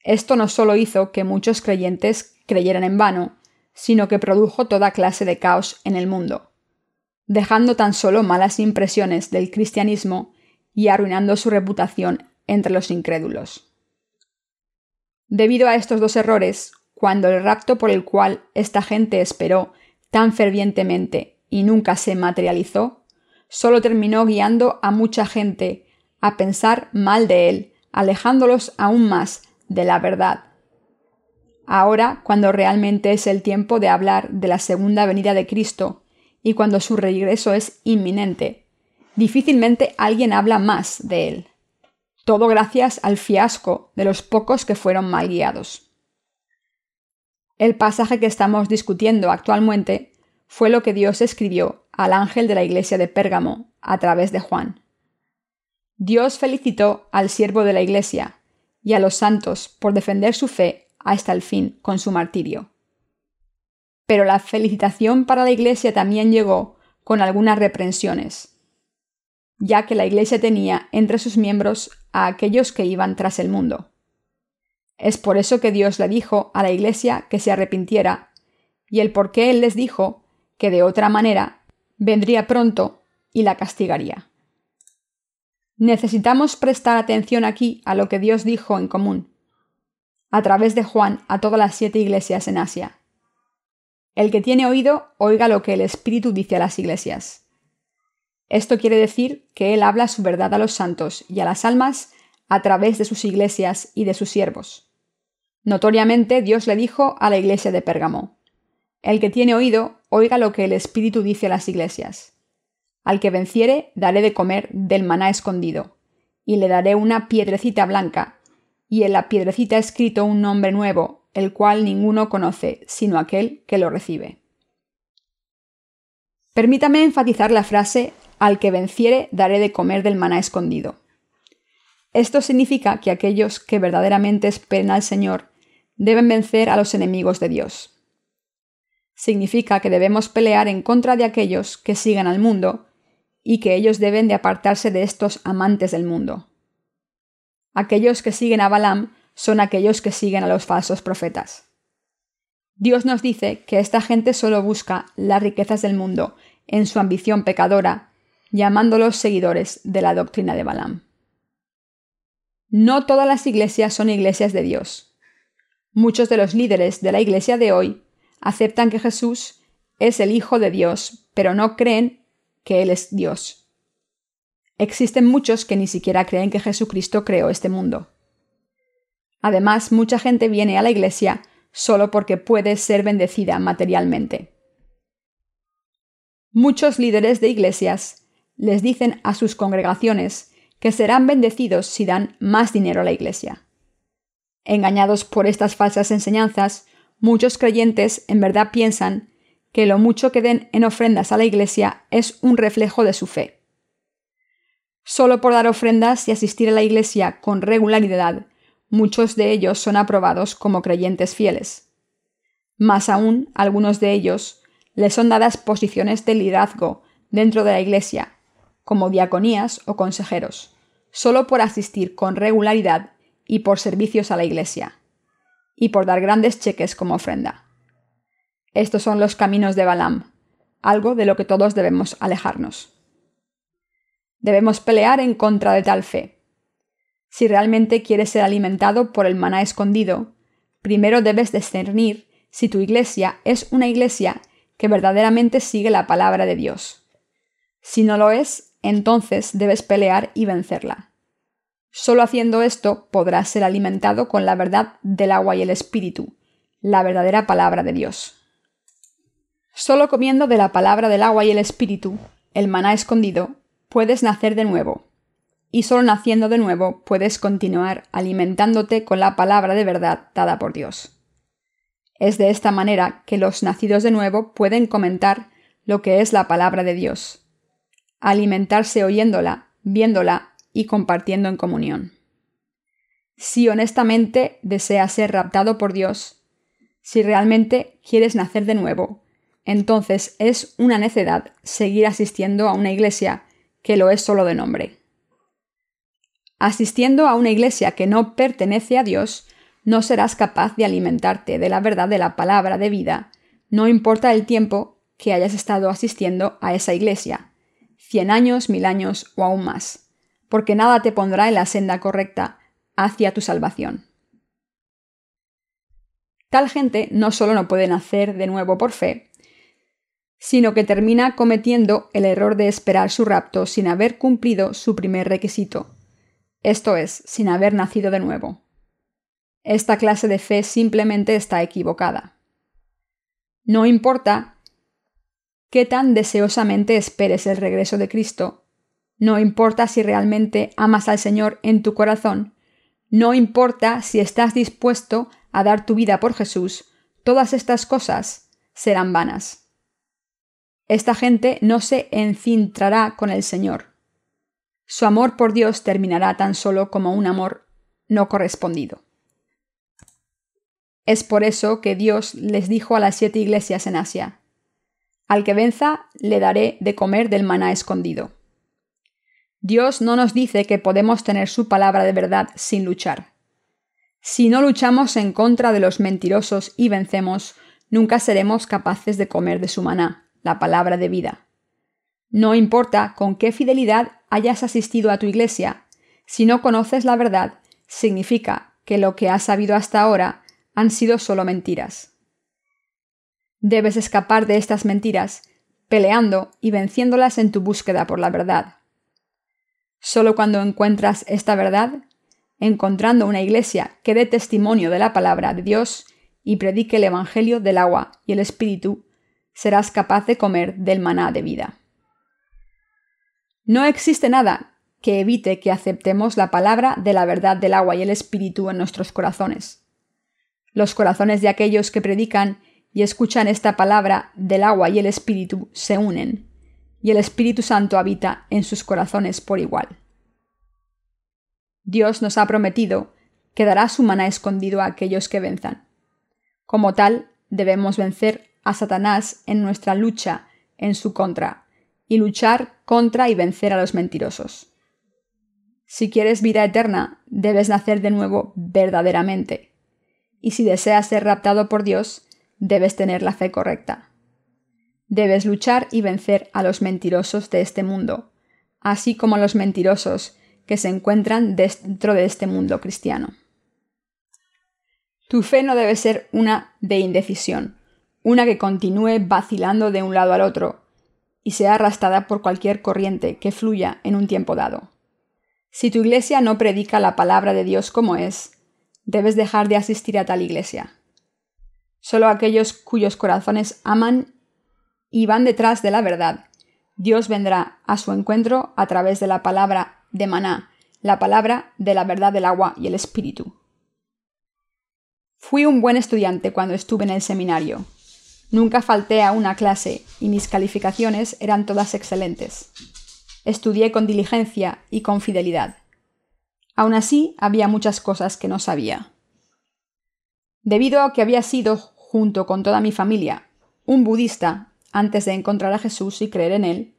Esto no solo hizo que muchos creyentes creyeran en vano, sino que produjo toda clase de caos en el mundo, dejando tan solo malas impresiones del cristianismo y arruinando su reputación entre los incrédulos. Debido a estos dos errores, cuando el rapto por el cual esta gente esperó tan fervientemente y nunca se materializó, solo terminó guiando a mucha gente a pensar mal de él, alejándolos aún más de la verdad. Ahora, cuando realmente es el tiempo de hablar de la segunda venida de Cristo y cuando su regreso es inminente, difícilmente alguien habla más de él. Todo gracias al fiasco de los pocos que fueron mal guiados. El pasaje que estamos discutiendo actualmente fue lo que Dios escribió al ángel de la iglesia de Pérgamo a través de Juan. Dios felicitó al siervo de la iglesia y a los santos por defender su fe hasta el fin con su martirio. Pero la felicitación para la iglesia también llegó con algunas reprensiones, ya que la iglesia tenía entre sus miembros a aquellos que iban tras el mundo. Es por eso que Dios le dijo a la iglesia que se arrepintiera, y el por qué Él les dijo que de otra manera vendría pronto y la castigaría. Necesitamos prestar atención aquí a lo que Dios dijo en común, a través de Juan a todas las siete iglesias en Asia. El que tiene oído, oiga lo que el Espíritu dice a las iglesias. Esto quiere decir que Él habla su verdad a los santos y a las almas a través de sus iglesias y de sus siervos. Notoriamente Dios le dijo a la iglesia de Pérgamo, El que tiene oído, oiga lo que el Espíritu dice a las iglesias. Al que venciere, daré de comer del maná escondido, y le daré una piedrecita blanca, y en la piedrecita escrito un nombre nuevo, el cual ninguno conoce, sino aquel que lo recibe. Permítame enfatizar la frase al que venciere daré de comer del maná escondido. Esto significa que aquellos que verdaderamente esperen al Señor deben vencer a los enemigos de Dios. Significa que debemos pelear en contra de aquellos que sigan al mundo y que ellos deben de apartarse de estos amantes del mundo. Aquellos que siguen a Balaam son aquellos que siguen a los falsos profetas. Dios nos dice que esta gente solo busca las riquezas del mundo en su ambición pecadora, llamándolos seguidores de la doctrina de Balaam. No todas las iglesias son iglesias de Dios. Muchos de los líderes de la iglesia de hoy aceptan que Jesús es el Hijo de Dios, pero no creen que Él es Dios. Existen muchos que ni siquiera creen que Jesucristo creó este mundo. Además, mucha gente viene a la iglesia solo porque puede ser bendecida materialmente. Muchos líderes de iglesias les dicen a sus congregaciones que serán bendecidos si dan más dinero a la Iglesia. Engañados por estas falsas enseñanzas, muchos creyentes en verdad piensan que lo mucho que den en ofrendas a la Iglesia es un reflejo de su fe. Solo por dar ofrendas y asistir a la Iglesia con regularidad, muchos de ellos son aprobados como creyentes fieles. Más aún, algunos de ellos les son dadas posiciones de liderazgo dentro de la Iglesia, como diaconías o consejeros solo por asistir con regularidad y por servicios a la Iglesia, y por dar grandes cheques como ofrenda. Estos son los caminos de Balaam, algo de lo que todos debemos alejarnos. Debemos pelear en contra de tal fe. Si realmente quieres ser alimentado por el maná escondido, primero debes discernir si tu iglesia es una iglesia que verdaderamente sigue la palabra de Dios. Si no lo es, entonces debes pelear y vencerla. Solo haciendo esto podrás ser alimentado con la verdad del agua y el espíritu, la verdadera palabra de Dios. Solo comiendo de la palabra del agua y el espíritu, el maná escondido, puedes nacer de nuevo. Y solo naciendo de nuevo puedes continuar alimentándote con la palabra de verdad dada por Dios. Es de esta manera que los nacidos de nuevo pueden comentar lo que es la palabra de Dios, alimentarse oyéndola, viéndola y compartiendo en comunión. Si honestamente deseas ser raptado por Dios, si realmente quieres nacer de nuevo, entonces es una necedad seguir asistiendo a una iglesia que lo es solo de nombre. Asistiendo a una iglesia que no pertenece a Dios, no serás capaz de alimentarte de la verdad de la palabra de vida, no importa el tiempo que hayas estado asistiendo a esa iglesia, cien años, mil años o aún más, porque nada te pondrá en la senda correcta hacia tu salvación. Tal gente no solo no puede nacer de nuevo por fe, sino que termina cometiendo el error de esperar su rapto sin haber cumplido su primer requisito, esto es, sin haber nacido de nuevo. Esta clase de fe simplemente está equivocada. No importa qué tan deseosamente esperes el regreso de Cristo, no importa si realmente amas al Señor en tu corazón, no importa si estás dispuesto a dar tu vida por Jesús, todas estas cosas serán vanas. Esta gente no se encintrará con el Señor. Su amor por Dios terminará tan solo como un amor no correspondido. Es por eso que Dios les dijo a las siete iglesias en Asia, Al que venza le daré de comer del maná escondido. Dios no nos dice que podemos tener su palabra de verdad sin luchar. Si no luchamos en contra de los mentirosos y vencemos, nunca seremos capaces de comer de su maná, la palabra de vida. No importa con qué fidelidad hayas asistido a tu iglesia, si no conoces la verdad, significa que lo que has sabido hasta ahora han sido solo mentiras. Debes escapar de estas mentiras, peleando y venciéndolas en tu búsqueda por la verdad. Solo cuando encuentras esta verdad, encontrando una iglesia que dé testimonio de la palabra de Dios y predique el Evangelio del agua y el Espíritu, serás capaz de comer del maná de vida. No existe nada que evite que aceptemos la palabra de la verdad del agua y el Espíritu en nuestros corazones. Los corazones de aquellos que predican y escuchan esta palabra del agua y el Espíritu se unen, y el Espíritu Santo habita en sus corazones por igual. Dios nos ha prometido que dará su maná escondido a aquellos que venzan. Como tal, debemos vencer a Satanás en nuestra lucha en su contra, y luchar contra y vencer a los mentirosos. Si quieres vida eterna, debes nacer de nuevo verdaderamente y si deseas ser raptado por Dios, debes tener la fe correcta. Debes luchar y vencer a los mentirosos de este mundo, así como a los mentirosos que se encuentran dentro de este mundo cristiano. Tu fe no debe ser una de indecisión, una que continúe vacilando de un lado al otro y sea arrastrada por cualquier corriente que fluya en un tiempo dado. Si tu iglesia no predica la palabra de Dios como es, debes dejar de asistir a tal iglesia. Solo aquellos cuyos corazones aman y van detrás de la verdad, Dios vendrá a su encuentro a través de la palabra de maná, la palabra de la verdad del agua y el espíritu. Fui un buen estudiante cuando estuve en el seminario. Nunca falté a una clase y mis calificaciones eran todas excelentes. Estudié con diligencia y con fidelidad. Aún así, había muchas cosas que no sabía. Debido a que había sido, junto con toda mi familia, un budista antes de encontrar a Jesús y creer en él,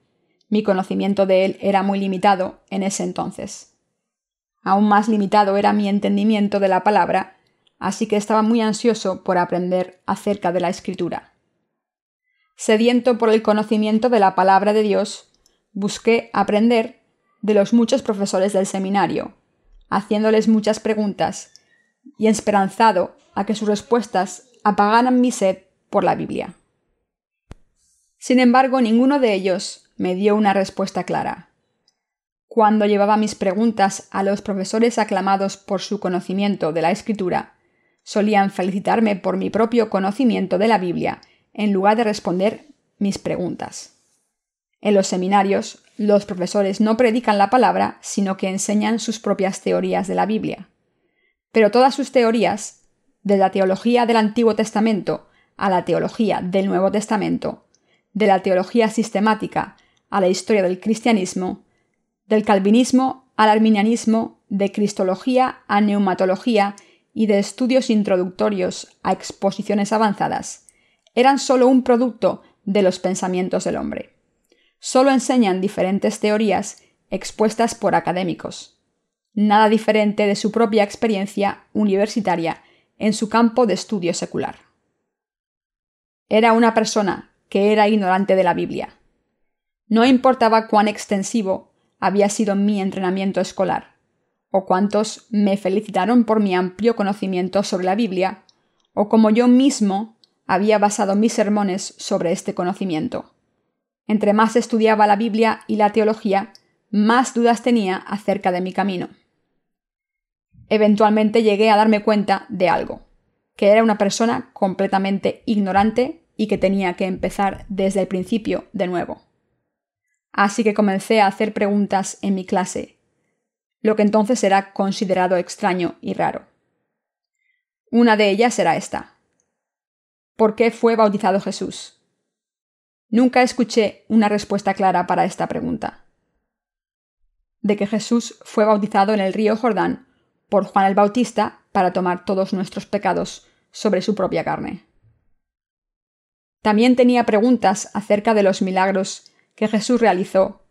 mi conocimiento de él era muy limitado en ese entonces. Aún más limitado era mi entendimiento de la palabra, así que estaba muy ansioso por aprender acerca de la escritura. Sediento por el conocimiento de la palabra de Dios, busqué aprender de los muchos profesores del seminario, haciéndoles muchas preguntas y esperanzado a que sus respuestas apagaran mi sed por la Biblia. Sin embargo, ninguno de ellos me dio una respuesta clara. Cuando llevaba mis preguntas a los profesores aclamados por su conocimiento de la Escritura, solían felicitarme por mi propio conocimiento de la Biblia en lugar de responder mis preguntas. En los seminarios, los profesores no predican la palabra, sino que enseñan sus propias teorías de la Biblia. Pero todas sus teorías, de la teología del Antiguo Testamento a la teología del Nuevo Testamento, de la teología sistemática a la historia del cristianismo, del calvinismo al arminianismo, de cristología a neumatología y de estudios introductorios a exposiciones avanzadas, eran solo un producto de los pensamientos del hombre solo enseñan diferentes teorías expuestas por académicos, nada diferente de su propia experiencia universitaria en su campo de estudio secular. Era una persona que era ignorante de la Biblia. No importaba cuán extensivo había sido mi entrenamiento escolar, o cuántos me felicitaron por mi amplio conocimiento sobre la Biblia, o como yo mismo había basado mis sermones sobre este conocimiento. Entre más estudiaba la Biblia y la teología, más dudas tenía acerca de mi camino. eventualmente llegué a darme cuenta de algo, que era una persona completamente ignorante y que tenía que empezar desde el principio de nuevo. Así que comencé a hacer preguntas en mi clase, lo que entonces era considerado extraño y raro. Una de ellas era esta. ¿Por qué fue bautizado Jesús? Nunca escuché una respuesta clara para esta pregunta. De que Jesús fue bautizado en el río Jordán por Juan el Bautista para tomar todos nuestros pecados sobre su propia carne. También tenía preguntas acerca de los milagros que Jesús realizó,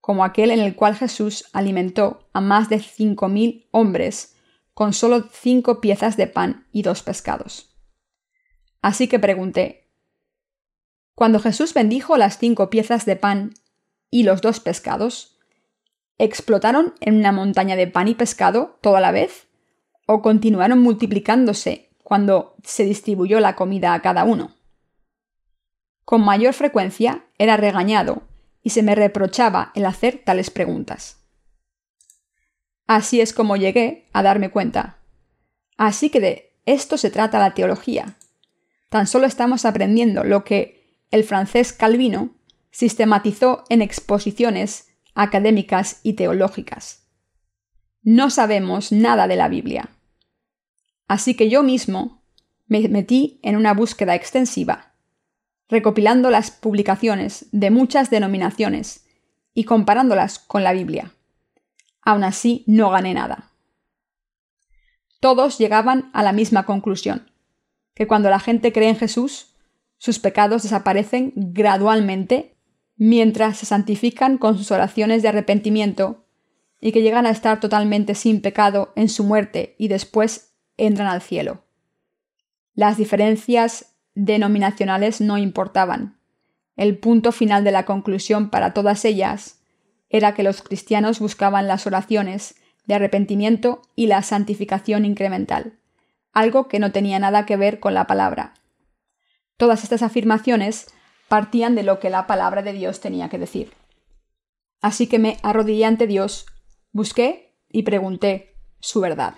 como aquel en el cual Jesús alimentó a más de cinco mil hombres con solo cinco piezas de pan y dos pescados. Así que pregunté, cuando Jesús bendijo las cinco piezas de pan y los dos pescados, ¿explotaron en una montaña de pan y pescado toda la vez? ¿O continuaron multiplicándose cuando se distribuyó la comida a cada uno? Con mayor frecuencia era regañado y se me reprochaba el hacer tales preguntas. Así es como llegué a darme cuenta. Así que de esto se trata la teología. Tan solo estamos aprendiendo lo que el francés Calvino sistematizó en exposiciones académicas y teológicas. No sabemos nada de la Biblia. Así que yo mismo me metí en una búsqueda extensiva, recopilando las publicaciones de muchas denominaciones y comparándolas con la Biblia. Aún así, no gané nada. Todos llegaban a la misma conclusión, que cuando la gente cree en Jesús, sus pecados desaparecen gradualmente mientras se santifican con sus oraciones de arrepentimiento y que llegan a estar totalmente sin pecado en su muerte y después entran al cielo. Las diferencias denominacionales no importaban. El punto final de la conclusión para todas ellas era que los cristianos buscaban las oraciones de arrepentimiento y la santificación incremental, algo que no tenía nada que ver con la palabra. Todas estas afirmaciones partían de lo que la palabra de Dios tenía que decir. Así que me arrodillé ante Dios, busqué y pregunté su verdad.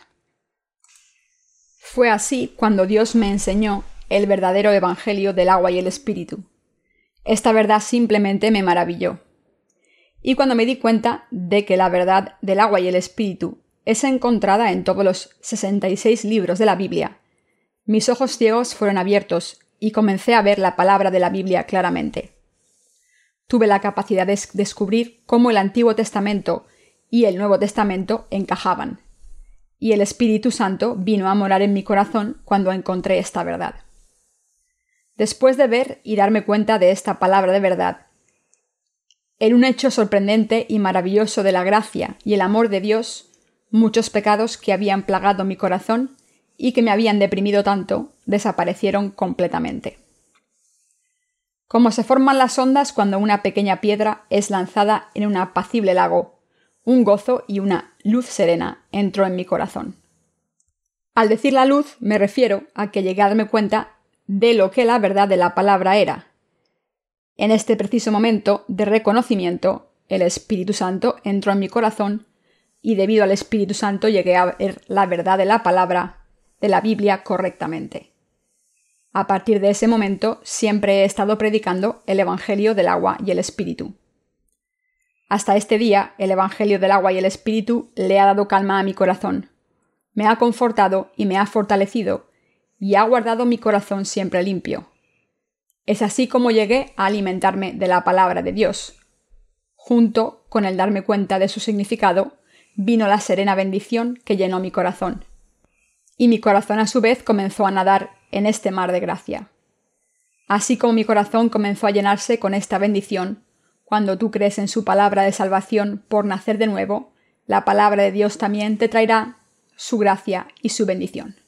Fue así cuando Dios me enseñó el verdadero Evangelio del agua y el Espíritu. Esta verdad simplemente me maravilló. Y cuando me di cuenta de que la verdad del agua y el Espíritu es encontrada en todos los 66 libros de la Biblia, mis ojos ciegos fueron abiertos y comencé a ver la palabra de la Biblia claramente. Tuve la capacidad de descubrir cómo el Antiguo Testamento y el Nuevo Testamento encajaban, y el Espíritu Santo vino a morar en mi corazón cuando encontré esta verdad. Después de ver y darme cuenta de esta palabra de verdad, en un hecho sorprendente y maravilloso de la gracia y el amor de Dios, muchos pecados que habían plagado mi corazón y que me habían deprimido tanto desaparecieron completamente. Como se forman las ondas cuando una pequeña piedra es lanzada en un apacible lago, un gozo y una luz serena entró en mi corazón. Al decir la luz me refiero a que llegué a darme cuenta de lo que la verdad de la palabra era. En este preciso momento de reconocimiento, el Espíritu Santo entró en mi corazón y debido al Espíritu Santo llegué a ver la verdad de la palabra de la Biblia correctamente. A partir de ese momento siempre he estado predicando el Evangelio del agua y el Espíritu. Hasta este día, el Evangelio del agua y el Espíritu le ha dado calma a mi corazón, me ha confortado y me ha fortalecido, y ha guardado mi corazón siempre limpio. Es así como llegué a alimentarme de la palabra de Dios. Junto con el darme cuenta de su significado, vino la serena bendición que llenó mi corazón y mi corazón a su vez comenzó a nadar en este mar de gracia. Así como mi corazón comenzó a llenarse con esta bendición, cuando tú crees en su palabra de salvación por nacer de nuevo, la palabra de Dios también te traerá su gracia y su bendición.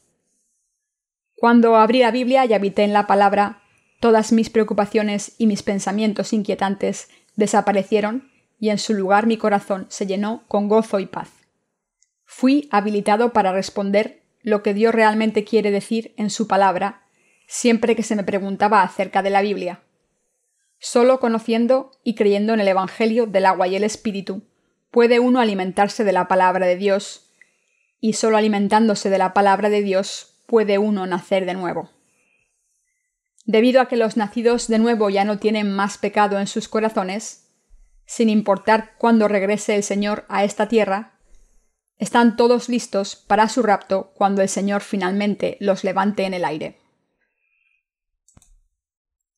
Cuando abrí la Biblia y habité en la palabra, todas mis preocupaciones y mis pensamientos inquietantes desaparecieron y en su lugar mi corazón se llenó con gozo y paz. Fui habilitado para responder lo que Dios realmente quiere decir en su palabra siempre que se me preguntaba acerca de la Biblia. Solo conociendo y creyendo en el Evangelio del agua y el Espíritu puede uno alimentarse de la palabra de Dios y solo alimentándose de la palabra de Dios puede uno nacer de nuevo. Debido a que los nacidos de nuevo ya no tienen más pecado en sus corazones, sin importar cuándo regrese el Señor a esta tierra, están todos listos para su rapto cuando el Señor finalmente los levante en el aire.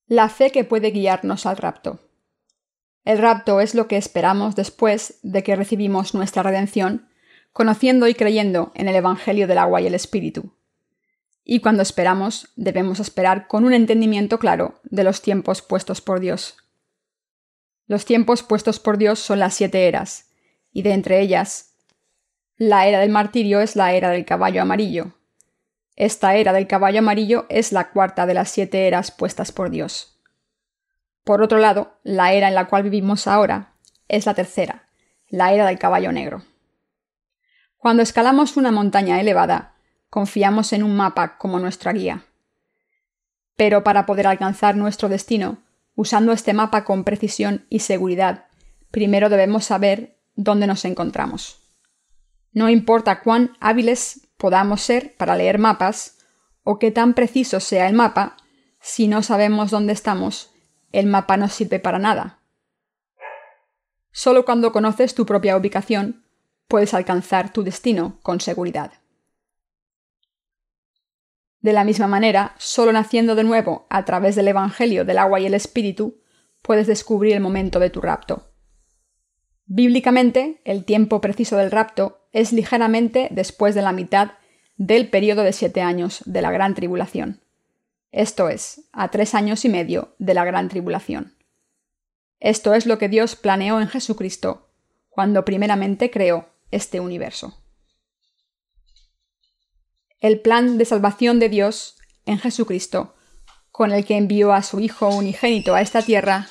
La fe que puede guiarnos al rapto. El rapto es lo que esperamos después de que recibimos nuestra redención conociendo y creyendo en el Evangelio del agua y el Espíritu. Y cuando esperamos, debemos esperar con un entendimiento claro de los tiempos puestos por Dios. Los tiempos puestos por Dios son las siete eras, y de entre ellas, la era del martirio es la era del caballo amarillo. Esta era del caballo amarillo es la cuarta de las siete eras puestas por Dios. Por otro lado, la era en la cual vivimos ahora es la tercera, la era del caballo negro. Cuando escalamos una montaña elevada, confiamos en un mapa como nuestra guía. Pero para poder alcanzar nuestro destino, usando este mapa con precisión y seguridad, primero debemos saber dónde nos encontramos. No importa cuán hábiles podamos ser para leer mapas, o qué tan preciso sea el mapa, si no sabemos dónde estamos, el mapa no sirve para nada. Solo cuando conoces tu propia ubicación puedes alcanzar tu destino con seguridad. De la misma manera, solo naciendo de nuevo a través del Evangelio del agua y el Espíritu, puedes descubrir el momento de tu rapto. Bíblicamente, el tiempo preciso del rapto es ligeramente después de la mitad del periodo de siete años de la Gran Tribulación. Esto es, a tres años y medio de la Gran Tribulación. Esto es lo que Dios planeó en Jesucristo cuando primeramente creó este universo. El plan de salvación de Dios en Jesucristo, con el que envió a su Hijo unigénito a esta tierra,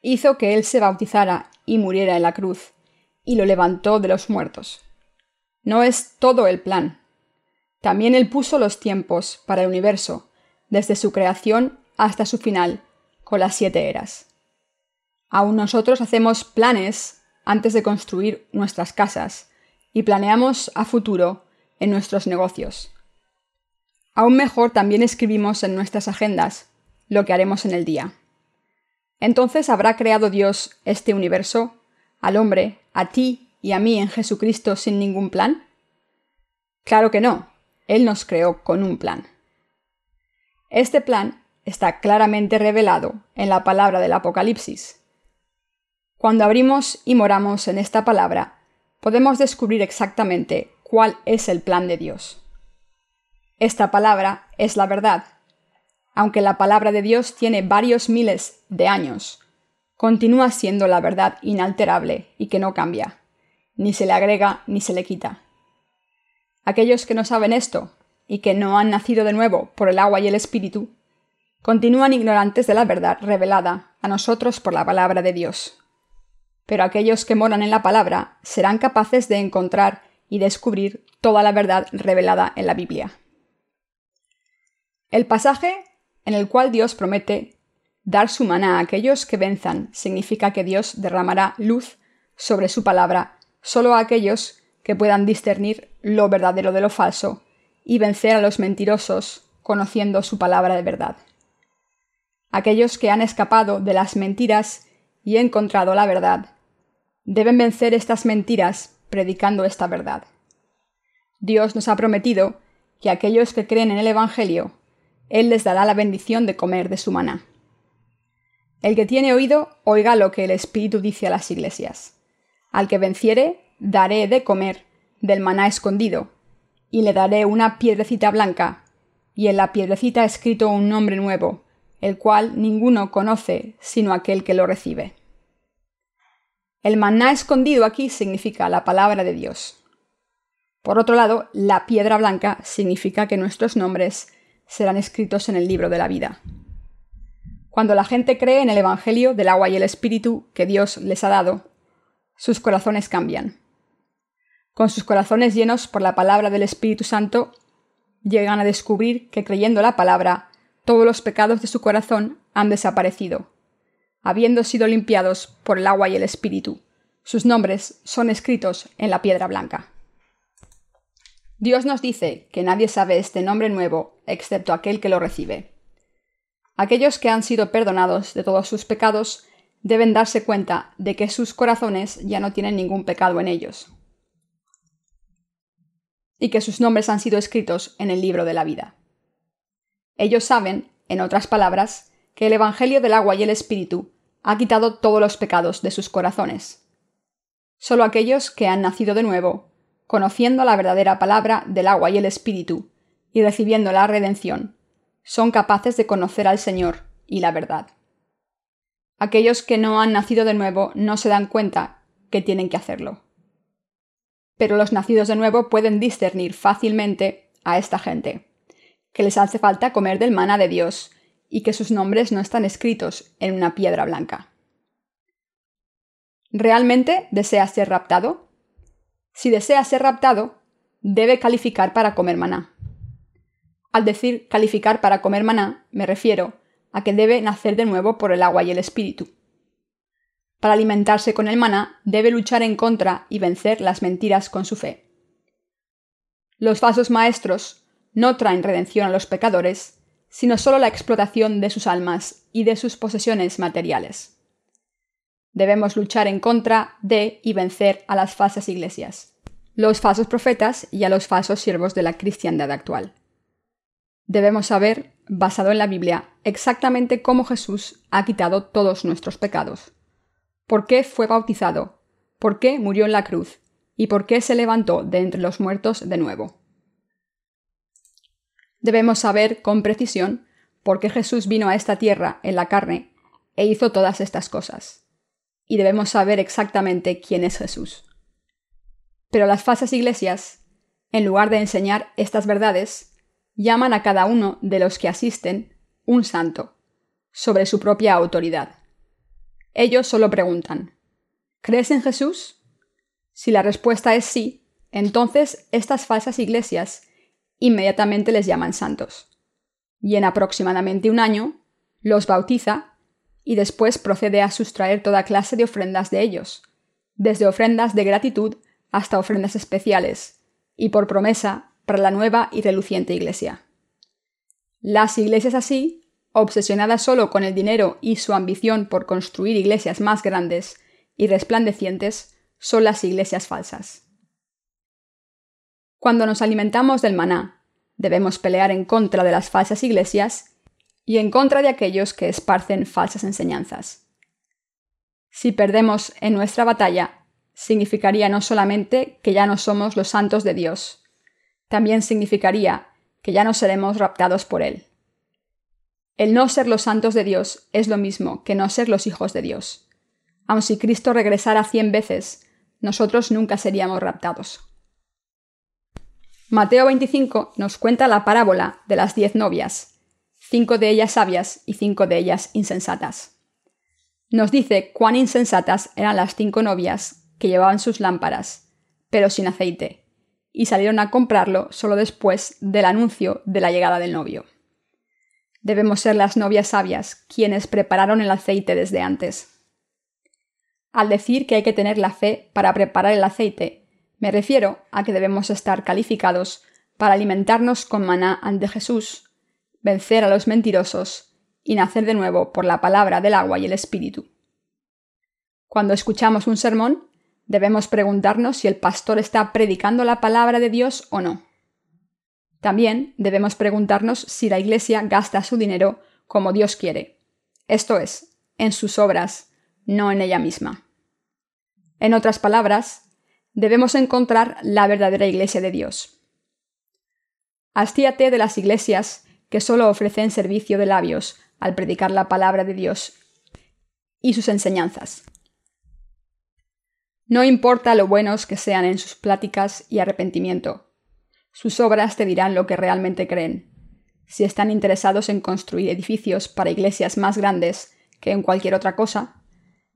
hizo que Él se bautizara y muriera en la cruz, y lo levantó de los muertos. No es todo el plan. También Él puso los tiempos para el universo, desde su creación hasta su final, con las siete eras. Aún nosotros hacemos planes antes de construir nuestras casas y planeamos a futuro en nuestros negocios. Aún mejor también escribimos en nuestras agendas lo que haremos en el día. Entonces habrá creado Dios este universo, al hombre, a ti y a mí en Jesucristo sin ningún plan? Claro que no, Él nos creó con un plan. Este plan está claramente revelado en la palabra del Apocalipsis. Cuando abrimos y moramos en esta palabra, podemos descubrir exactamente cuál es el plan de Dios. Esta palabra es la verdad. Aunque la palabra de Dios tiene varios miles de años, continúa siendo la verdad inalterable y que no cambia, ni se le agrega ni se le quita. Aquellos que no saben esto y que no han nacido de nuevo por el agua y el espíritu, continúan ignorantes de la verdad revelada a nosotros por la palabra de Dios pero aquellos que moran en la palabra serán capaces de encontrar y descubrir toda la verdad revelada en la Biblia. El pasaje en el cual Dios promete dar su maná a aquellos que venzan significa que Dios derramará luz sobre su palabra solo a aquellos que puedan discernir lo verdadero de lo falso y vencer a los mentirosos conociendo su palabra de verdad. Aquellos que han escapado de las mentiras y encontrado la verdad deben vencer estas mentiras predicando esta verdad. Dios nos ha prometido que aquellos que creen en el Evangelio, Él les dará la bendición de comer de su maná. El que tiene oído, oiga lo que el Espíritu dice a las iglesias. Al que venciere, daré de comer del maná escondido, y le daré una piedrecita blanca, y en la piedrecita escrito un nombre nuevo, el cual ninguno conoce sino aquel que lo recibe. El maná escondido aquí significa la palabra de Dios. Por otro lado, la piedra blanca significa que nuestros nombres serán escritos en el libro de la vida. Cuando la gente cree en el Evangelio del agua y el Espíritu que Dios les ha dado, sus corazones cambian. Con sus corazones llenos por la palabra del Espíritu Santo, llegan a descubrir que creyendo la palabra, todos los pecados de su corazón han desaparecido habiendo sido limpiados por el agua y el Espíritu. Sus nombres son escritos en la piedra blanca. Dios nos dice que nadie sabe este nombre nuevo excepto aquel que lo recibe. Aquellos que han sido perdonados de todos sus pecados deben darse cuenta de que sus corazones ya no tienen ningún pecado en ellos y que sus nombres han sido escritos en el libro de la vida. Ellos saben, en otras palabras, que el Evangelio del agua y el Espíritu ha quitado todos los pecados de sus corazones. Solo aquellos que han nacido de nuevo, conociendo la verdadera palabra del agua y el Espíritu, y recibiendo la redención, son capaces de conocer al Señor y la verdad. Aquellos que no han nacido de nuevo no se dan cuenta que tienen que hacerlo. Pero los nacidos de nuevo pueden discernir fácilmente a esta gente, que les hace falta comer del maná de Dios y que sus nombres no están escritos en una piedra blanca. ¿Realmente desea ser raptado? Si desea ser raptado, debe calificar para comer maná. Al decir calificar para comer maná, me refiero a que debe nacer de nuevo por el agua y el espíritu. Para alimentarse con el maná, debe luchar en contra y vencer las mentiras con su fe. Los falsos maestros no traen redención a los pecadores, sino solo la explotación de sus almas y de sus posesiones materiales. Debemos luchar en contra de y vencer a las falsas iglesias, los falsos profetas y a los falsos siervos de la cristiandad actual. Debemos saber, basado en la Biblia, exactamente cómo Jesús ha quitado todos nuestros pecados, por qué fue bautizado, por qué murió en la cruz y por qué se levantó de entre los muertos de nuevo. Debemos saber con precisión por qué Jesús vino a esta tierra en la carne e hizo todas estas cosas. Y debemos saber exactamente quién es Jesús. Pero las falsas iglesias, en lugar de enseñar estas verdades, llaman a cada uno de los que asisten un santo, sobre su propia autoridad. Ellos solo preguntan, ¿crees en Jesús? Si la respuesta es sí, entonces estas falsas iglesias inmediatamente les llaman santos. Y en aproximadamente un año los bautiza y después procede a sustraer toda clase de ofrendas de ellos, desde ofrendas de gratitud hasta ofrendas especiales, y por promesa para la nueva y reluciente iglesia. Las iglesias así, obsesionadas solo con el dinero y su ambición por construir iglesias más grandes y resplandecientes, son las iglesias falsas. Cuando nos alimentamos del maná, debemos pelear en contra de las falsas iglesias y en contra de aquellos que esparcen falsas enseñanzas. Si perdemos en nuestra batalla, significaría no solamente que ya no somos los santos de Dios, también significaría que ya no seremos raptados por Él. El no ser los santos de Dios es lo mismo que no ser los hijos de Dios. Aun si Cristo regresara cien veces, nosotros nunca seríamos raptados. Mateo 25 nos cuenta la parábola de las diez novias, cinco de ellas sabias y cinco de ellas insensatas. Nos dice cuán insensatas eran las cinco novias que llevaban sus lámparas, pero sin aceite, y salieron a comprarlo solo después del anuncio de la llegada del novio. Debemos ser las novias sabias quienes prepararon el aceite desde antes. Al decir que hay que tener la fe para preparar el aceite, me refiero a que debemos estar calificados para alimentarnos con maná ante Jesús, vencer a los mentirosos y nacer de nuevo por la palabra del agua y el Espíritu. Cuando escuchamos un sermón, debemos preguntarnos si el pastor está predicando la palabra de Dios o no. También debemos preguntarnos si la Iglesia gasta su dinero como Dios quiere, esto es, en sus obras, no en ella misma. En otras palabras, debemos encontrar la verdadera iglesia de Dios. Hastíate de las iglesias que solo ofrecen servicio de labios al predicar la palabra de Dios y sus enseñanzas. No importa lo buenos que sean en sus pláticas y arrepentimiento, sus obras te dirán lo que realmente creen. Si están interesados en construir edificios para iglesias más grandes que en cualquier otra cosa,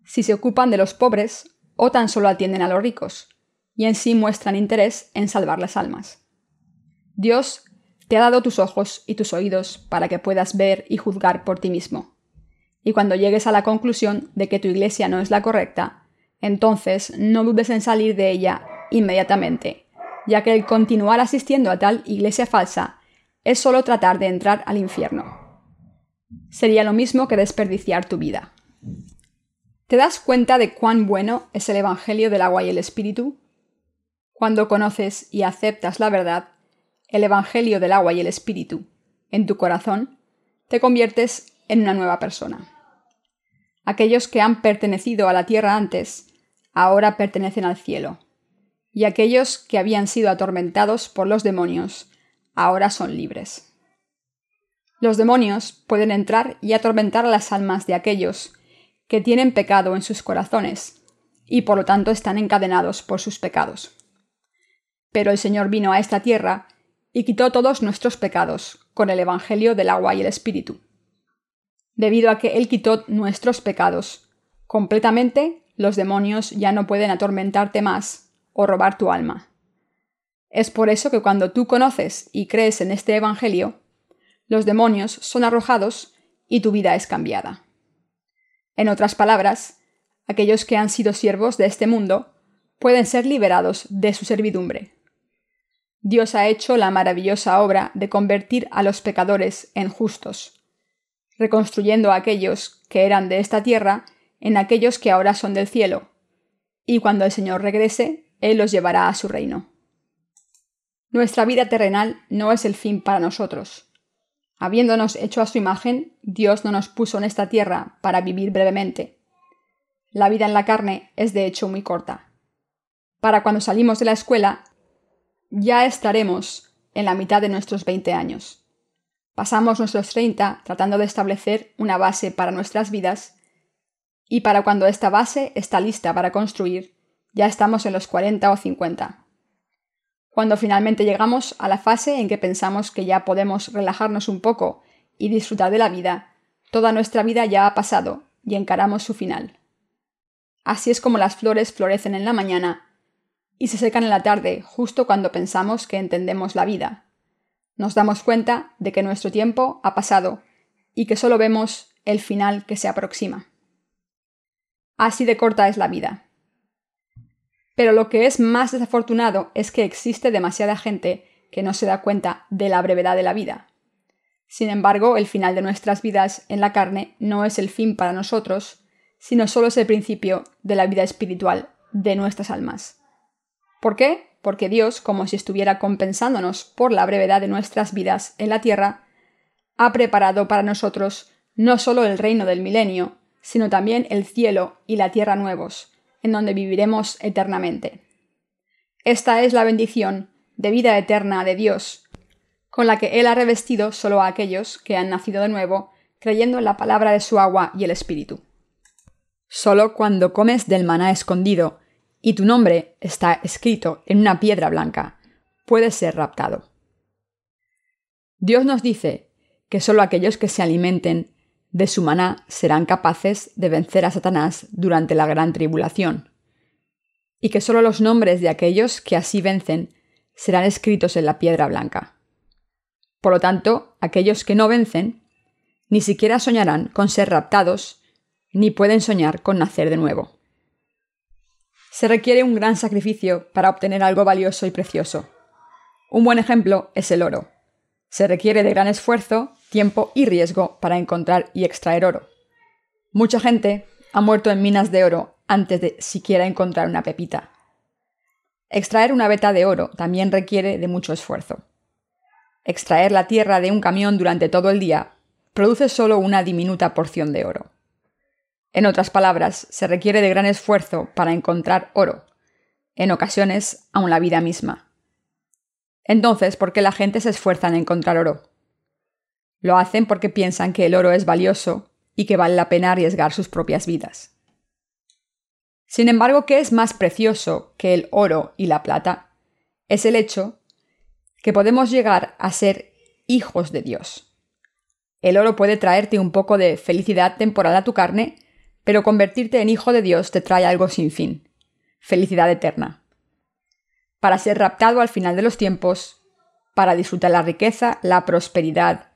si se ocupan de los pobres o tan solo atienden a los ricos, y en sí muestran interés en salvar las almas. Dios te ha dado tus ojos y tus oídos para que puedas ver y juzgar por ti mismo. Y cuando llegues a la conclusión de que tu iglesia no es la correcta, entonces no dudes en salir de ella inmediatamente ya que el continuar asistiendo a tal iglesia falsa es solo tratar de entrar al infierno. Sería lo mismo que desperdiciar tu vida. ¿Te das cuenta de cuán bueno es el Evangelio del agua y el Espíritu? Cuando conoces y aceptas la verdad, el Evangelio del agua y el Espíritu, en tu corazón, te conviertes en una nueva persona. Aquellos que han pertenecido a la tierra antes, ahora pertenecen al cielo. Y aquellos que habían sido atormentados por los demonios, ahora son libres. Los demonios pueden entrar y atormentar a las almas de aquellos que tienen pecado en sus corazones, y por lo tanto están encadenados por sus pecados. Pero el Señor vino a esta tierra y quitó todos nuestros pecados con el Evangelio del agua y el Espíritu debido a que Él quitó nuestros pecados. Completamente, los demonios ya no pueden atormentarte más o robar tu alma. Es por eso que cuando tú conoces y crees en este Evangelio, los demonios son arrojados y tu vida es cambiada. En otras palabras, aquellos que han sido siervos de este mundo pueden ser liberados de su servidumbre. Dios ha hecho la maravillosa obra de convertir a los pecadores en justos reconstruyendo a aquellos que eran de esta tierra en aquellos que ahora son del cielo, y cuando el Señor regrese, Él los llevará a su reino. Nuestra vida terrenal no es el fin para nosotros. Habiéndonos hecho a su imagen, Dios no nos puso en esta tierra para vivir brevemente. La vida en la carne es de hecho muy corta. Para cuando salimos de la escuela, ya estaremos en la mitad de nuestros 20 años. Pasamos nuestros 30 tratando de establecer una base para nuestras vidas y para cuando esta base está lista para construir, ya estamos en los 40 o 50. Cuando finalmente llegamos a la fase en que pensamos que ya podemos relajarnos un poco y disfrutar de la vida, toda nuestra vida ya ha pasado y encaramos su final. Así es como las flores florecen en la mañana y se secan en la tarde justo cuando pensamos que entendemos la vida nos damos cuenta de que nuestro tiempo ha pasado y que solo vemos el final que se aproxima. Así de corta es la vida. Pero lo que es más desafortunado es que existe demasiada gente que no se da cuenta de la brevedad de la vida. Sin embargo, el final de nuestras vidas en la carne no es el fin para nosotros, sino solo es el principio de la vida espiritual de nuestras almas. ¿Por qué? porque Dios, como si estuviera compensándonos por la brevedad de nuestras vidas en la tierra, ha preparado para nosotros no solo el reino del milenio, sino también el cielo y la tierra nuevos, en donde viviremos eternamente. Esta es la bendición de vida eterna de Dios, con la que Él ha revestido solo a aquellos que han nacido de nuevo, creyendo en la palabra de su agua y el Espíritu. Solo cuando comes del maná escondido y tu nombre está escrito en una piedra blanca, puedes ser raptado. Dios nos dice que solo aquellos que se alimenten de su maná serán capaces de vencer a Satanás durante la gran tribulación, y que solo los nombres de aquellos que así vencen serán escritos en la piedra blanca. Por lo tanto, aquellos que no vencen ni siquiera soñarán con ser raptados, ni pueden soñar con nacer de nuevo. Se requiere un gran sacrificio para obtener algo valioso y precioso. Un buen ejemplo es el oro. Se requiere de gran esfuerzo, tiempo y riesgo para encontrar y extraer oro. Mucha gente ha muerto en minas de oro antes de siquiera encontrar una pepita. Extraer una veta de oro también requiere de mucho esfuerzo. Extraer la tierra de un camión durante todo el día produce solo una diminuta porción de oro. En otras palabras, se requiere de gran esfuerzo para encontrar oro, en ocasiones aún la vida misma. Entonces, ¿por qué la gente se esfuerza en encontrar oro? Lo hacen porque piensan que el oro es valioso y que vale la pena arriesgar sus propias vidas. Sin embargo, ¿qué es más precioso que el oro y la plata? Es el hecho que podemos llegar a ser hijos de Dios. El oro puede traerte un poco de felicidad temporal a tu carne, pero convertirte en hijo de Dios te trae algo sin fin, felicidad eterna. Para ser raptado al final de los tiempos, para disfrutar la riqueza, la prosperidad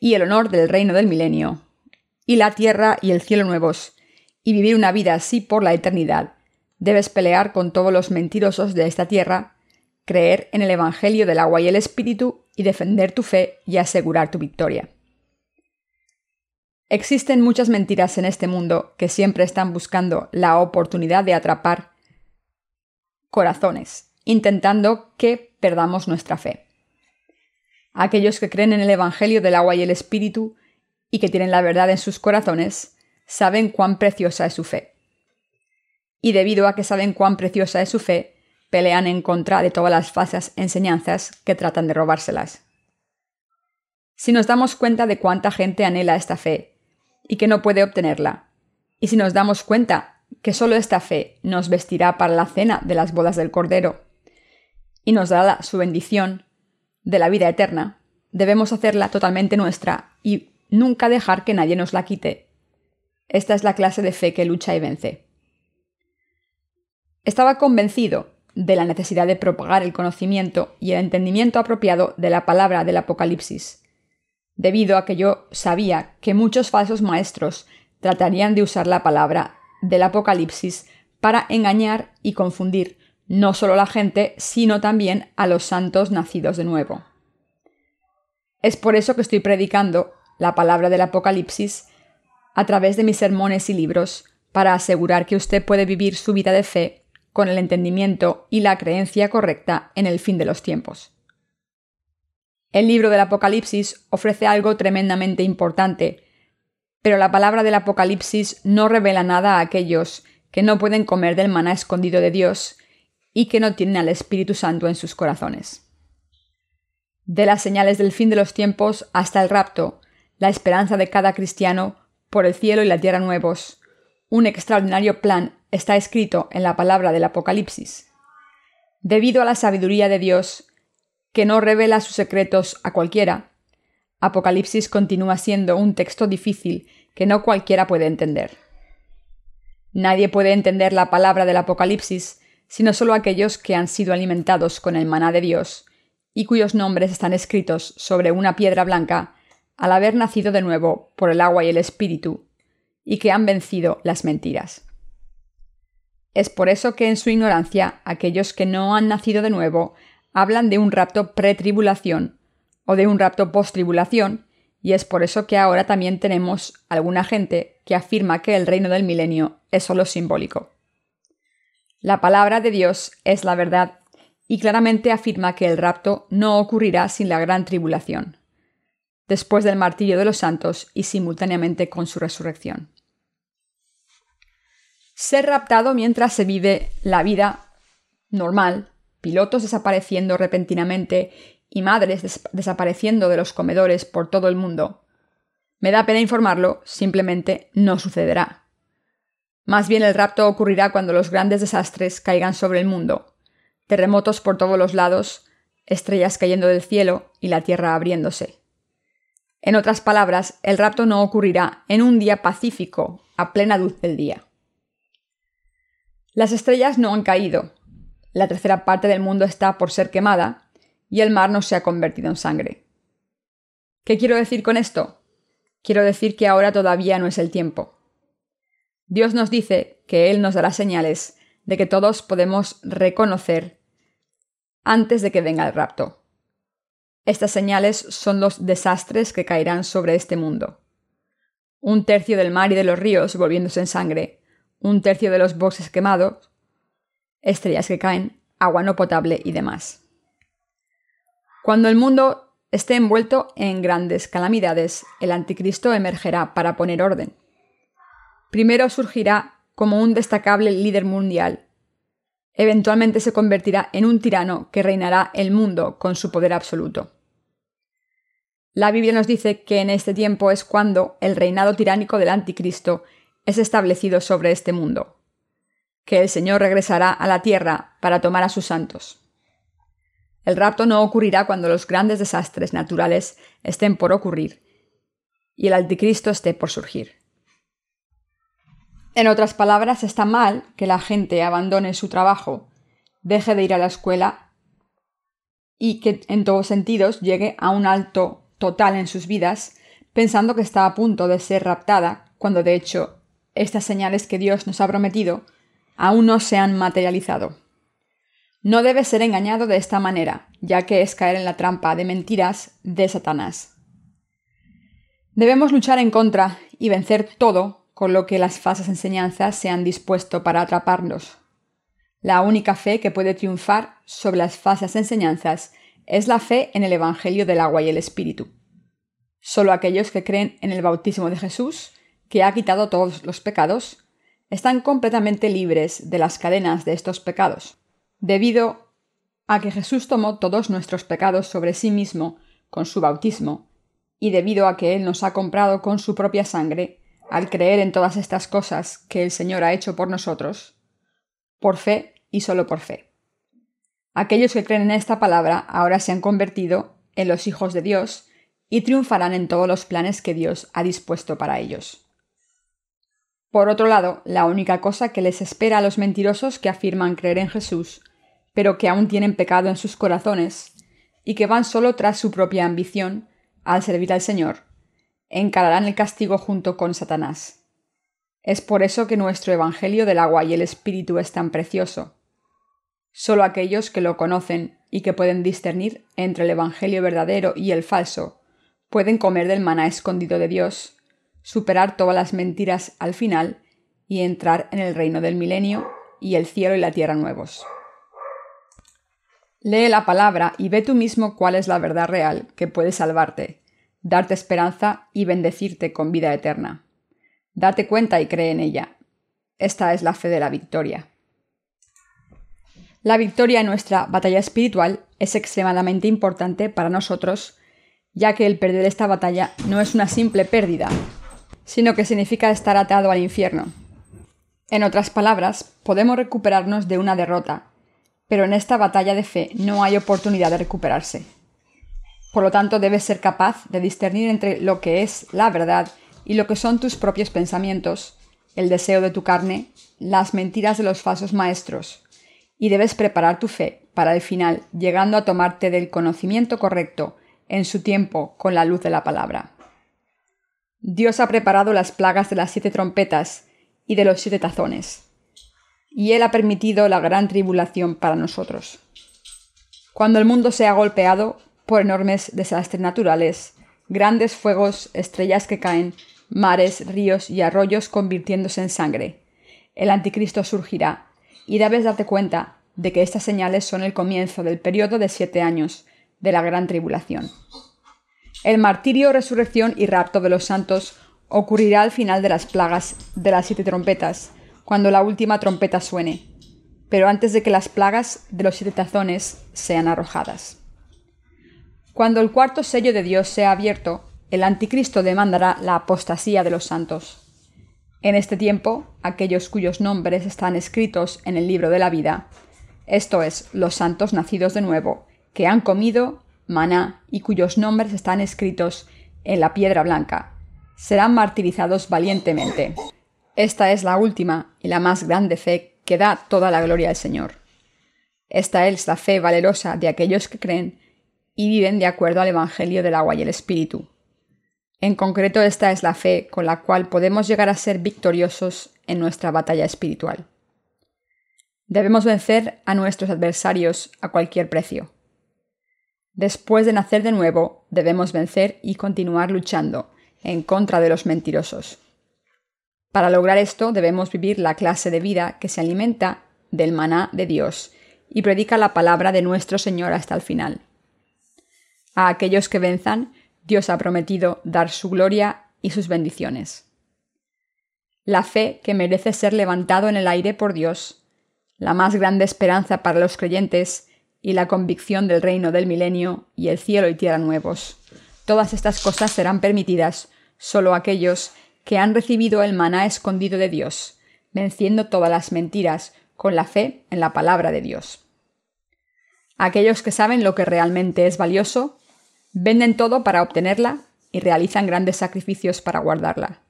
y el honor del reino del milenio, y la tierra y el cielo nuevos, y vivir una vida así por la eternidad, debes pelear con todos los mentirosos de esta tierra creer en el Evangelio del agua y el Espíritu y defender tu fe y asegurar tu victoria. Existen muchas mentiras en este mundo que siempre están buscando la oportunidad de atrapar corazones, intentando que perdamos nuestra fe. Aquellos que creen en el Evangelio del agua y el Espíritu y que tienen la verdad en sus corazones, saben cuán preciosa es su fe. Y debido a que saben cuán preciosa es su fe, pelean en contra de todas las falsas enseñanzas que tratan de robárselas. Si nos damos cuenta de cuánta gente anhela esta fe y que no puede obtenerla, y si nos damos cuenta que solo esta fe nos vestirá para la cena de las bodas del Cordero y nos dará su bendición de la vida eterna, debemos hacerla totalmente nuestra y nunca dejar que nadie nos la quite. Esta es la clase de fe que lucha y vence. Estaba convencido de la necesidad de propagar el conocimiento y el entendimiento apropiado de la palabra del Apocalipsis, debido a que yo sabía que muchos falsos maestros tratarían de usar la palabra del Apocalipsis para engañar y confundir no solo a la gente, sino también a los santos nacidos de nuevo. Es por eso que estoy predicando la palabra del Apocalipsis a través de mis sermones y libros, para asegurar que usted puede vivir su vida de fe con el entendimiento y la creencia correcta en el fin de los tiempos. El libro del Apocalipsis ofrece algo tremendamente importante, pero la palabra del Apocalipsis no revela nada a aquellos que no pueden comer del maná escondido de Dios y que no tienen al Espíritu Santo en sus corazones. De las señales del fin de los tiempos hasta el rapto, la esperanza de cada cristiano por el cielo y la tierra nuevos, un extraordinario plan está escrito en la palabra del Apocalipsis. Debido a la sabiduría de Dios, que no revela sus secretos a cualquiera, Apocalipsis continúa siendo un texto difícil que no cualquiera puede entender. Nadie puede entender la palabra del Apocalipsis sino solo aquellos que han sido alimentados con el maná de Dios y cuyos nombres están escritos sobre una piedra blanca al haber nacido de nuevo por el agua y el espíritu, y que han vencido las mentiras. Es por eso que en su ignorancia aquellos que no han nacido de nuevo hablan de un rapto pretribulación o de un rapto post-tribulación, y es por eso que ahora también tenemos alguna gente que afirma que el reino del milenio es solo simbólico. La palabra de Dios es la verdad y claramente afirma que el rapto no ocurrirá sin la gran tribulación, después del martirio de los santos y simultáneamente con su resurrección ser raptado mientras se vive la vida normal, pilotos desapareciendo repentinamente y madres desapareciendo de los comedores por todo el mundo. Me da pena informarlo, simplemente no sucederá. Más bien el rapto ocurrirá cuando los grandes desastres caigan sobre el mundo, terremotos por todos los lados, estrellas cayendo del cielo y la tierra abriéndose. En otras palabras, el rapto no ocurrirá en un día pacífico, a plena luz del día. Las estrellas no han caído, la tercera parte del mundo está por ser quemada y el mar no se ha convertido en sangre. ¿Qué quiero decir con esto? Quiero decir que ahora todavía no es el tiempo. Dios nos dice que Él nos dará señales de que todos podemos reconocer antes de que venga el rapto. Estas señales son los desastres que caerán sobre este mundo. Un tercio del mar y de los ríos volviéndose en sangre, un tercio de los bosques quemados, estrellas que caen, agua no potable y demás. Cuando el mundo esté envuelto en grandes calamidades, el anticristo emergerá para poner orden. Primero surgirá como un destacable líder mundial. Eventualmente se convertirá en un tirano que reinará el mundo con su poder absoluto. La Biblia nos dice que en este tiempo es cuando el reinado tiránico del anticristo es establecido sobre este mundo, que el Señor regresará a la tierra para tomar a sus santos. El rapto no ocurrirá cuando los grandes desastres naturales estén por ocurrir y el anticristo esté por surgir. En otras palabras, está mal que la gente abandone su trabajo, deje de ir a la escuela y que en todos sentidos llegue a un alto total en sus vidas pensando que está a punto de ser raptada, cuando de hecho estas señales que Dios nos ha prometido aún no se han materializado. no debe ser engañado de esta manera, ya que es caer en la trampa de mentiras de Satanás. Debemos luchar en contra y vencer todo con lo que las falsas enseñanzas se han dispuesto para atraparnos. La única fe que puede triunfar sobre las falsas enseñanzas es la fe en el Evangelio del agua y el Espíritu. Solo aquellos que creen en el bautismo de Jesús, que ha quitado todos los pecados, están completamente libres de las cadenas de estos pecados debido a que Jesús tomó todos nuestros pecados sobre sí mismo con su bautismo, y debido a que Él nos ha comprado con su propia sangre, al creer en todas estas cosas que el Señor ha hecho por nosotros, por fe y solo por fe. Aquellos que creen en esta palabra ahora se han convertido en los hijos de Dios y triunfarán en todos los planes que Dios ha dispuesto para ellos. Por otro lado, la única cosa que les espera a los mentirosos que afirman creer en Jesús, pero que aún tienen pecado en sus corazones, y que van solo tras su propia ambición, al servir al Señor, encararán el castigo junto con Satanás. Es por eso que nuestro Evangelio del agua y el Espíritu es tan precioso. Solo aquellos que lo conocen y que pueden discernir entre el Evangelio verdadero y el falso pueden comer del maná escondido de Dios superar todas las mentiras al final y entrar en el reino del milenio y el cielo y la tierra nuevos. Lee la palabra y ve tú mismo cuál es la verdad real que puede salvarte, darte esperanza y bendecirte con vida eterna. Date cuenta y cree en ella. Esta es la fe de la victoria. La victoria en nuestra batalla espiritual es extremadamente importante para nosotros, ya que el perder esta batalla no es una simple pérdida, sino que significa estar atado al infierno. En otras palabras, podemos recuperarnos de una derrota, pero en esta batalla de fe no hay oportunidad de recuperarse. Por lo tanto, debes ser capaz de discernir entre lo que es la verdad y lo que son tus propios pensamientos, el deseo de tu carne, las mentiras de los falsos maestros, y debes preparar tu fe para el final, llegando a tomarte del conocimiento correcto en su tiempo con la luz de la palabra. Dios ha preparado las plagas de las siete trompetas y de los siete tazones, y Él ha permitido la gran tribulación para nosotros. Cuando el mundo sea golpeado por enormes desastres naturales, grandes fuegos, estrellas que caen, mares, ríos y arroyos convirtiéndose en sangre, el anticristo surgirá, y debes darte cuenta de que estas señales son el comienzo del periodo de siete años de la gran tribulación. El martirio, resurrección y rapto de los santos ocurrirá al final de las plagas de las siete trompetas, cuando la última trompeta suene, pero antes de que las plagas de los siete tazones sean arrojadas. Cuando el cuarto sello de Dios sea abierto, el anticristo demandará la apostasía de los santos. En este tiempo, aquellos cuyos nombres están escritos en el libro de la vida, esto es, los santos nacidos de nuevo, que han comido maná y cuyos nombres están escritos en la piedra blanca, serán martirizados valientemente. Esta es la última y la más grande fe que da toda la gloria al Señor. Esta es la fe valerosa de aquellos que creen y viven de acuerdo al Evangelio del agua y el Espíritu. En concreto, esta es la fe con la cual podemos llegar a ser victoriosos en nuestra batalla espiritual. Debemos vencer a nuestros adversarios a cualquier precio. Después de nacer de nuevo, debemos vencer y continuar luchando en contra de los mentirosos. Para lograr esto debemos vivir la clase de vida que se alimenta del maná de Dios y predica la palabra de nuestro Señor hasta el final. A aquellos que venzan, Dios ha prometido dar su gloria y sus bendiciones. La fe que merece ser levantado en el aire por Dios, la más grande esperanza para los creyentes, y la convicción del reino del milenio y el cielo y tierra nuevos. Todas estas cosas serán permitidas solo a aquellos que han recibido el maná escondido de Dios, venciendo todas las mentiras con la fe en la palabra de Dios. Aquellos que saben lo que realmente es valioso, venden todo para obtenerla y realizan grandes sacrificios para guardarla.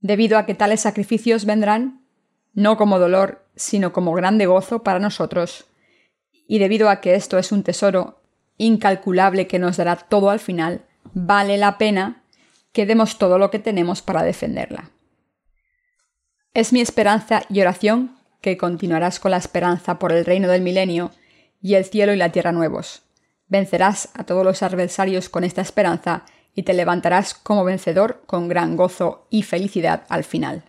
Debido a que tales sacrificios vendrán, no como dolor, sino como grande gozo para nosotros, y debido a que esto es un tesoro incalculable que nos dará todo al final, vale la pena que demos todo lo que tenemos para defenderla. Es mi esperanza y oración que continuarás con la esperanza por el reino del milenio y el cielo y la tierra nuevos. Vencerás a todos los adversarios con esta esperanza y te levantarás como vencedor con gran gozo y felicidad al final.